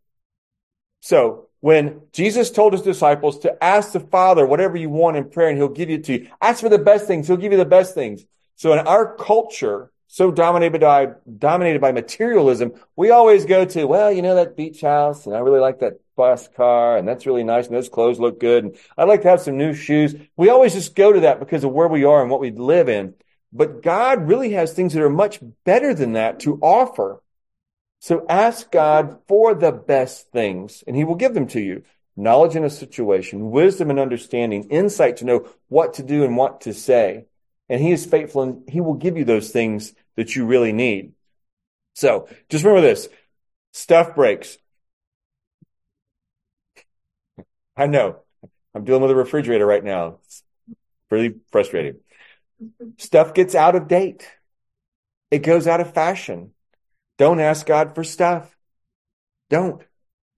So when Jesus told his disciples to ask the Father whatever you want in prayer and he'll give it to you, ask for the best things. He'll give you the best things. So in our culture, so dominated by dominated by materialism, we always go to, well, you know, that beach house, and I really like that bus car, and that's really nice, and those clothes look good, and I'd like to have some new shoes. We always just go to that because of where we are and what we live in. But God really has things that are much better than that to offer. So ask God for the best things, and He will give them to you. Knowledge in a situation, wisdom and understanding, insight to know what to do and what to say and he is faithful and he will give you those things that you really need. So just remember this stuff breaks. I know I'm dealing with a refrigerator right now. It's pretty frustrating. Stuff gets out of date. It goes out of fashion. Don't ask God for stuff. Don't.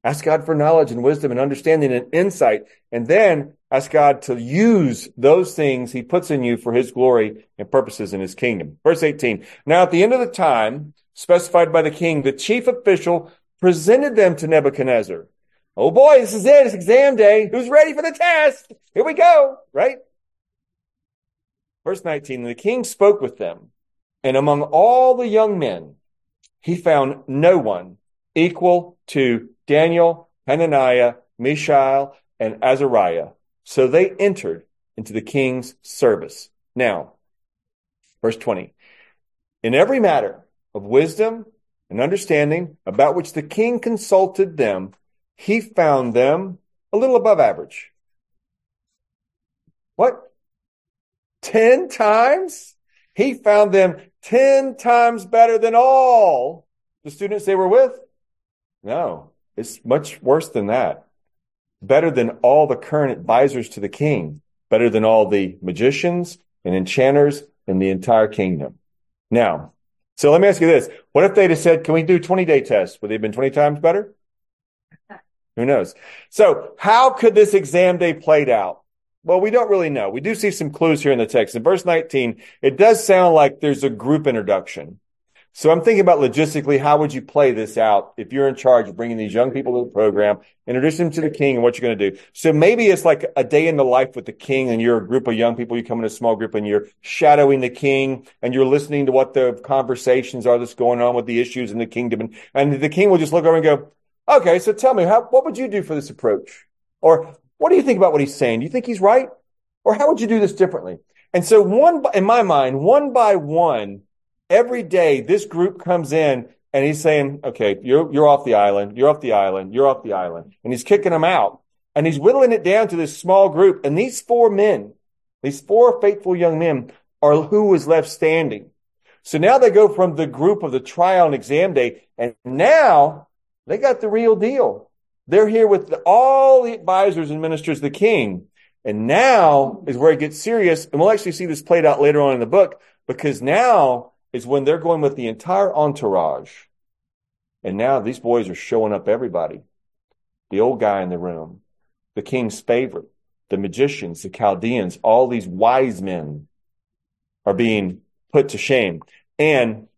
Ask God for knowledge and wisdom and understanding and insight. And then ask God to use those things he puts in you for his glory and purposes in his kingdom. Verse 18. Now at the end of the time specified by the king, the chief official presented them to Nebuchadnezzar. Oh boy, this is it. It's exam day. Who's ready for the test? Here we go. Right? Verse 19. The king spoke with them and among all the young men, he found no one equal to Daniel, Hananiah, Mishael, and Azariah. So they entered into the king's service. Now, verse 20. In every matter of wisdom and understanding about which the king consulted them, he found them a little above average. What? Ten times? He found them ten times better than all the students they were with? No. It's much worse than that. Better than all the current advisors to the king. Better than all the magicians and enchanters in the entire kingdom. Now, so let me ask you this. What if they'd have said, can we do 20 day tests? Would they have been 20 times better? Who knows? So how could this exam day played out? Well, we don't really know. We do see some clues here in the text. In verse 19, it does sound like there's a group introduction. So I'm thinking about logistically, how would you play this out if you're in charge of bringing these young people to the program, introduce them to the king and what you're going to do. So maybe it's like a day in the life with the king and you're a group of young people, you come in a small group and you're shadowing the king and you're listening to what the conversations are that's going on with the issues in the kingdom. And, and the king will just look over and go, okay, so tell me, how, what would you do for this approach? Or what do you think about what he's saying? Do you think he's right? Or how would you do this differently? And so one, in my mind, one by one, every day this group comes in and he's saying, okay, you're, you're off the island. You're off the island. You're off the island. And he's kicking them out and he's whittling it down to this small group. And these four men These four faithful young men are who was left standing. So now they go from the group of the trial and exam day, and now they got the real deal. They're here with the, all the advisors and ministers of the king. And now is where it gets serious. And we'll actually see this played out later on in the book because now is when they're going with the entire entourage. And now these boys are showing up everybody. The old guy in the room, the king's favorite, the magicians, the Chaldeans, all these wise men are being put to shame. And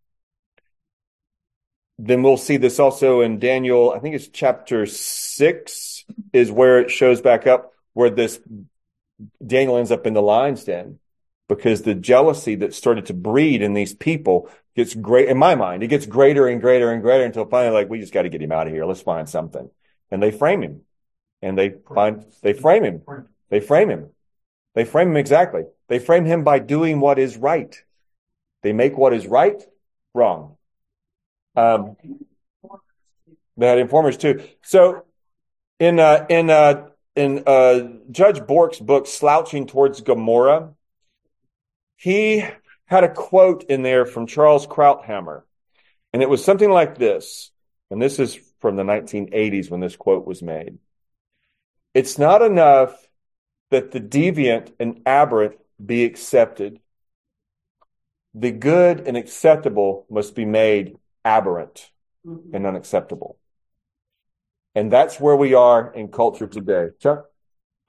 then we'll see this also in Daniel, I think it's chapter six is where it shows back up where this Daniel ends up in the lion's den because the jealousy that started to breed in these people gets great in my mind. It gets greater and greater and greater until finally, like, we just got to get him out of here. Let's find something. And they frame him and they find, they frame him. They frame him. They frame him exactly. They frame him by doing what is right. They make what is right wrong. Um, they had informers too. So in, uh, in, uh, in, uh, Judge Bork's book, Slouching Towards Gomorrah, he had a quote in there from Charles Krauthammer. And it was something like this. And this is from the 1980s when this quote was made. It's not enough that the deviant and aberrant be accepted. The good and acceptable must be made aberrant mm-hmm. and unacceptable. And that's where we are in culture today. Chuck?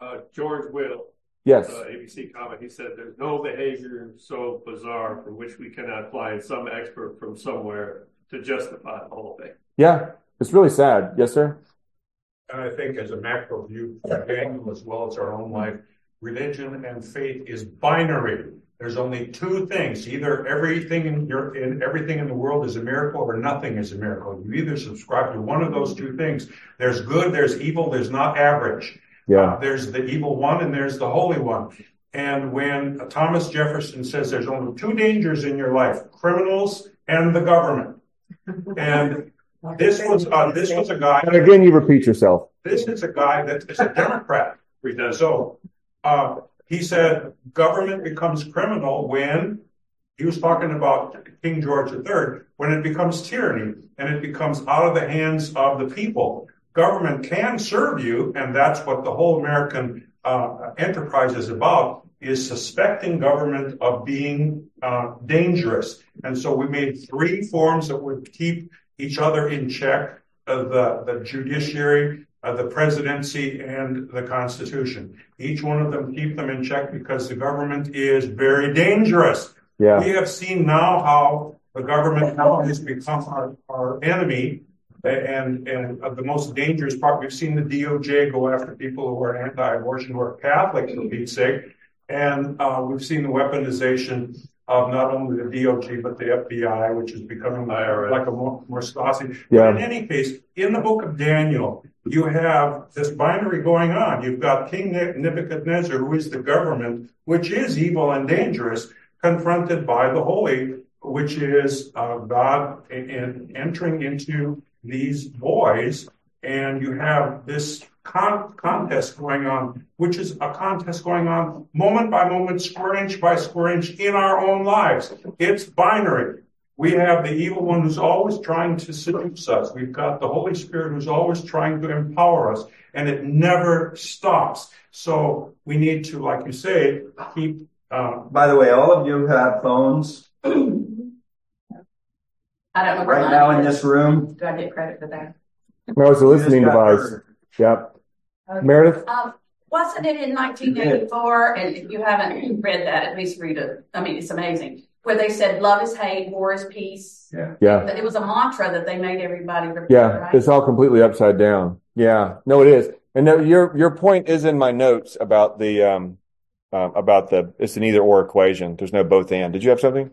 Uh, George Will. Yes. Uh, ABC comment. He said, "There's no behavior so bizarre for which we cannot find some expert from somewhere to justify the whole thing." Yeah, it's really sad. Yes, sir. And I think, as a macro view, for Daniel as well as our own life, religion and faith is binary. There's only two things. Either everything in your in everything in the world is a miracle or nothing is a miracle. You either subscribe to one of those two things. There's good, there's evil, there's not average. Yeah. Uh, there's the evil one and there's the holy one. And when Thomas Jefferson says there's only two dangers in your life, criminals and the government. And this was uh, this was a guy. And again, you repeat yourself. This is a guy that is a Democrat. So uh, he said government becomes criminal when he was talking about King George III, when it becomes tyranny and it becomes out of the hands of the people. Government can serve you, and that's what the whole American uh, enterprise is about, is suspecting government of being uh, dangerous. And so we made three forms that would keep each other in check, uh, the, the judiciary, the presidency and the Constitution. Each one of them keep them in check because the government is very dangerous. Yeah. We have seen now how the government now has become our, our enemy. And and the most dangerous part, we've seen the DOJ go after people who are anti-abortion, who are Catholic, for Pete's sake, and uh, we've seen the weaponization of not only the DOJ but the FBI, which is becoming like a more, more. Yeah. But in any case, in the book of Daniel, you have this binary going on. You've got King Nebuchadnezzar, who is the government, which is evil and dangerous, confronted by the holy, which is uh, God in, entering into these boys. And you have this con- contest going on, which is a contest going on moment by moment, square inch by square inch in our own lives. It's binary. We have the evil one who's always trying to seduce us. We've got the Holy Spirit who's always trying to empower us, and it never stops. So we need to, like you say, keep. Uh, By the way, all of you have phones. I don't know. Right now in this room. Do I get credit for that? No, it's a listening device. Yep. Okay. Meredith? Um, wasn't it in 1984? And if you haven't read that, at least read it. I mean, it's amazing where they said love is hate, war is peace. Yeah. Yeah. It was a mantra that they made everybody repeat. Yeah. Right? It's all completely upside down. Yeah. No, it is. And no, your, your point is in my notes about the, um, uh, about the, it's an either or equation. There's no both and. Did you have something?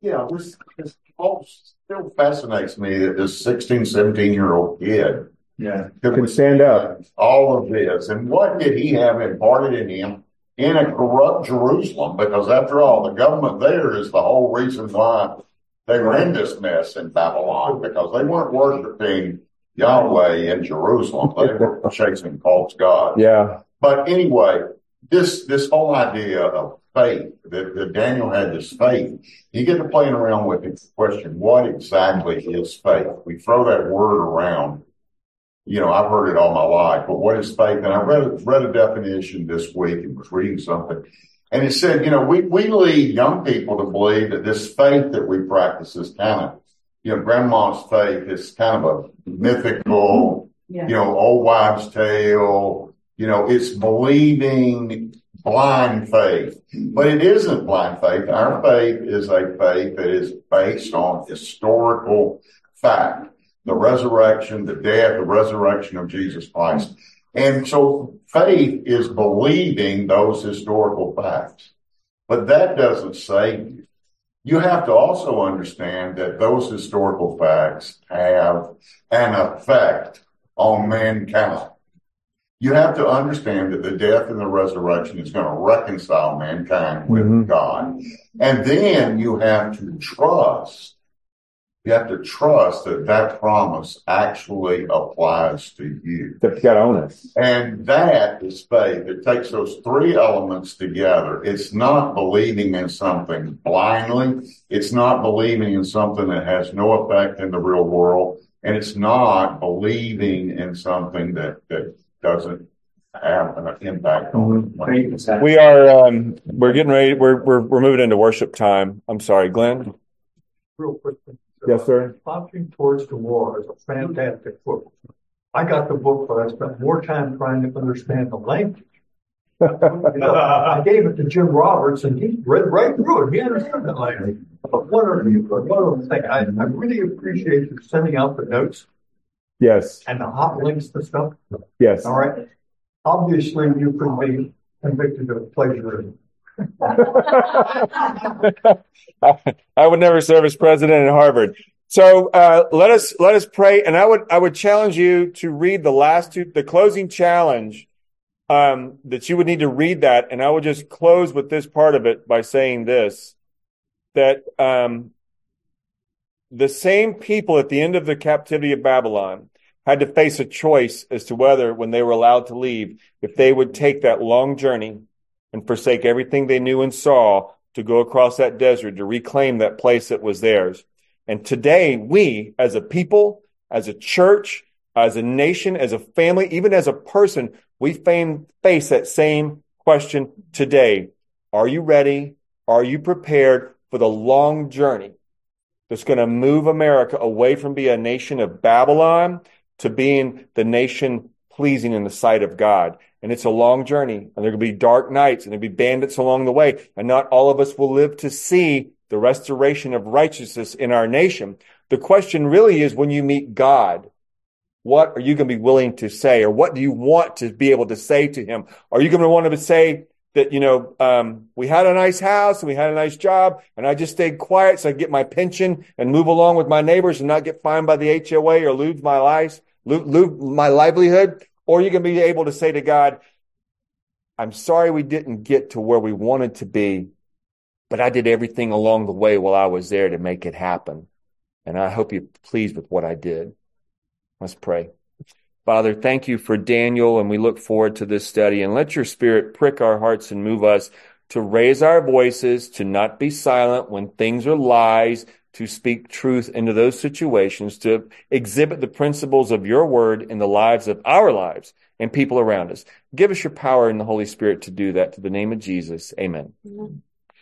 Yeah. This, this all still fascinates me that this 16, 17 year old kid yeah. who Can stand up. All of this. And what did he have imparted in him in a corrupt Jerusalem, because after all, the government there is the whole reason why they were in this mess in Babylon, because they weren't worshiping Yahweh in Jerusalem. They were chasing false gods. Yeah. But anyway, this, this whole idea of faith, that, that Daniel had this faith. You get to playing around with the question, what exactly is faith? We throw that word around. You know, I've heard it all my life, but what is faith? And I read, read a definition this week and was reading something. And it said, you know, we, we lead young people to believe that this faith that we practice is kind of, you know, grandma's faith is kind of a mythical, Yeah. you know, old wives tale. You know, it's believing blind faith, but it isn't blind faith. Our faith is a faith that is based on historical fact. The resurrection, the death, the resurrection of Jesus Christ. And so faith is believing those historical facts. But that doesn't save you. You have to also understand that those historical facts have an effect on mankind. You have to understand that the death and the resurrection is going to reconcile mankind with Mhm. God. And then you have to trust, you have to trust that that promise actually applies to you. Except you got to own. And that is faith. It takes those three elements together. It's not believing in something blindly. It's not believing in something that has no effect in the real world. And it's not believing in something that, that doesn't have an impact on Faith is We are um, we're getting ready. We're we're we're moving into worship time. I'm sorry, Glenn. Real quick. Yes, sir. Launching Towards the War is a fantastic book. I got the book, but I spent more time trying to understand the language. I gave it to Jim Roberts and he read right through it. He understood the language. But one other, one other thing, I, I really appreciate you sending out the notes Yes. and the hot links to stuff. Yes. All right. Obviously, you could be convicted of plagiarism. I would never serve as president at Harvard. So uh, let us let us pray, and I would I would challenge you to read the last two, the closing challenge. Um, that you would need to read that, and I will just close with this part of it by saying this: that um, the same people at the end of the captivity of Babylon had to face a choice as to whether, when they were allowed to leave, if they would take that long journey and forsake everything they knew and saw to go across that desert to reclaim that place that was theirs. And today, we as a people, as a church, as a nation, as a family, even as a person, we face that same question today. Are you ready? Are you prepared for the long journey that's going to move America away from being a nation of Babylon to being the nation pleasing in the sight of God? And it's a long journey, and there will be dark nights, and there'll be bandits along the way, and not all of us will live to see the restoration of righteousness in our nation. The question really is when you meet God, what are you going to be willing to say, or what do you want to be able to say to Him? Are you going to want to say that, you know, um, we had a nice house and we had a nice job, and I just stayed quiet so I get my pension and move along with my neighbors and not get fined by the HOA or lose my life, lose, lose my livelihood? Or you can be able to say to God, I'm sorry we didn't get to where we wanted to be, but I did everything along the way while I was there to make it happen. And I hope you're pleased with what I did. Let's pray. Father, thank you for Daniel, and we look forward to this study. And let your spirit prick our hearts and move us to raise our voices, to not be silent when things are lies, to speak truth into those situations, to exhibit the principles of your word in the lives of our lives and people around us. Give us your power in the Holy Spirit to do that. To the name of Jesus, amen. Amen.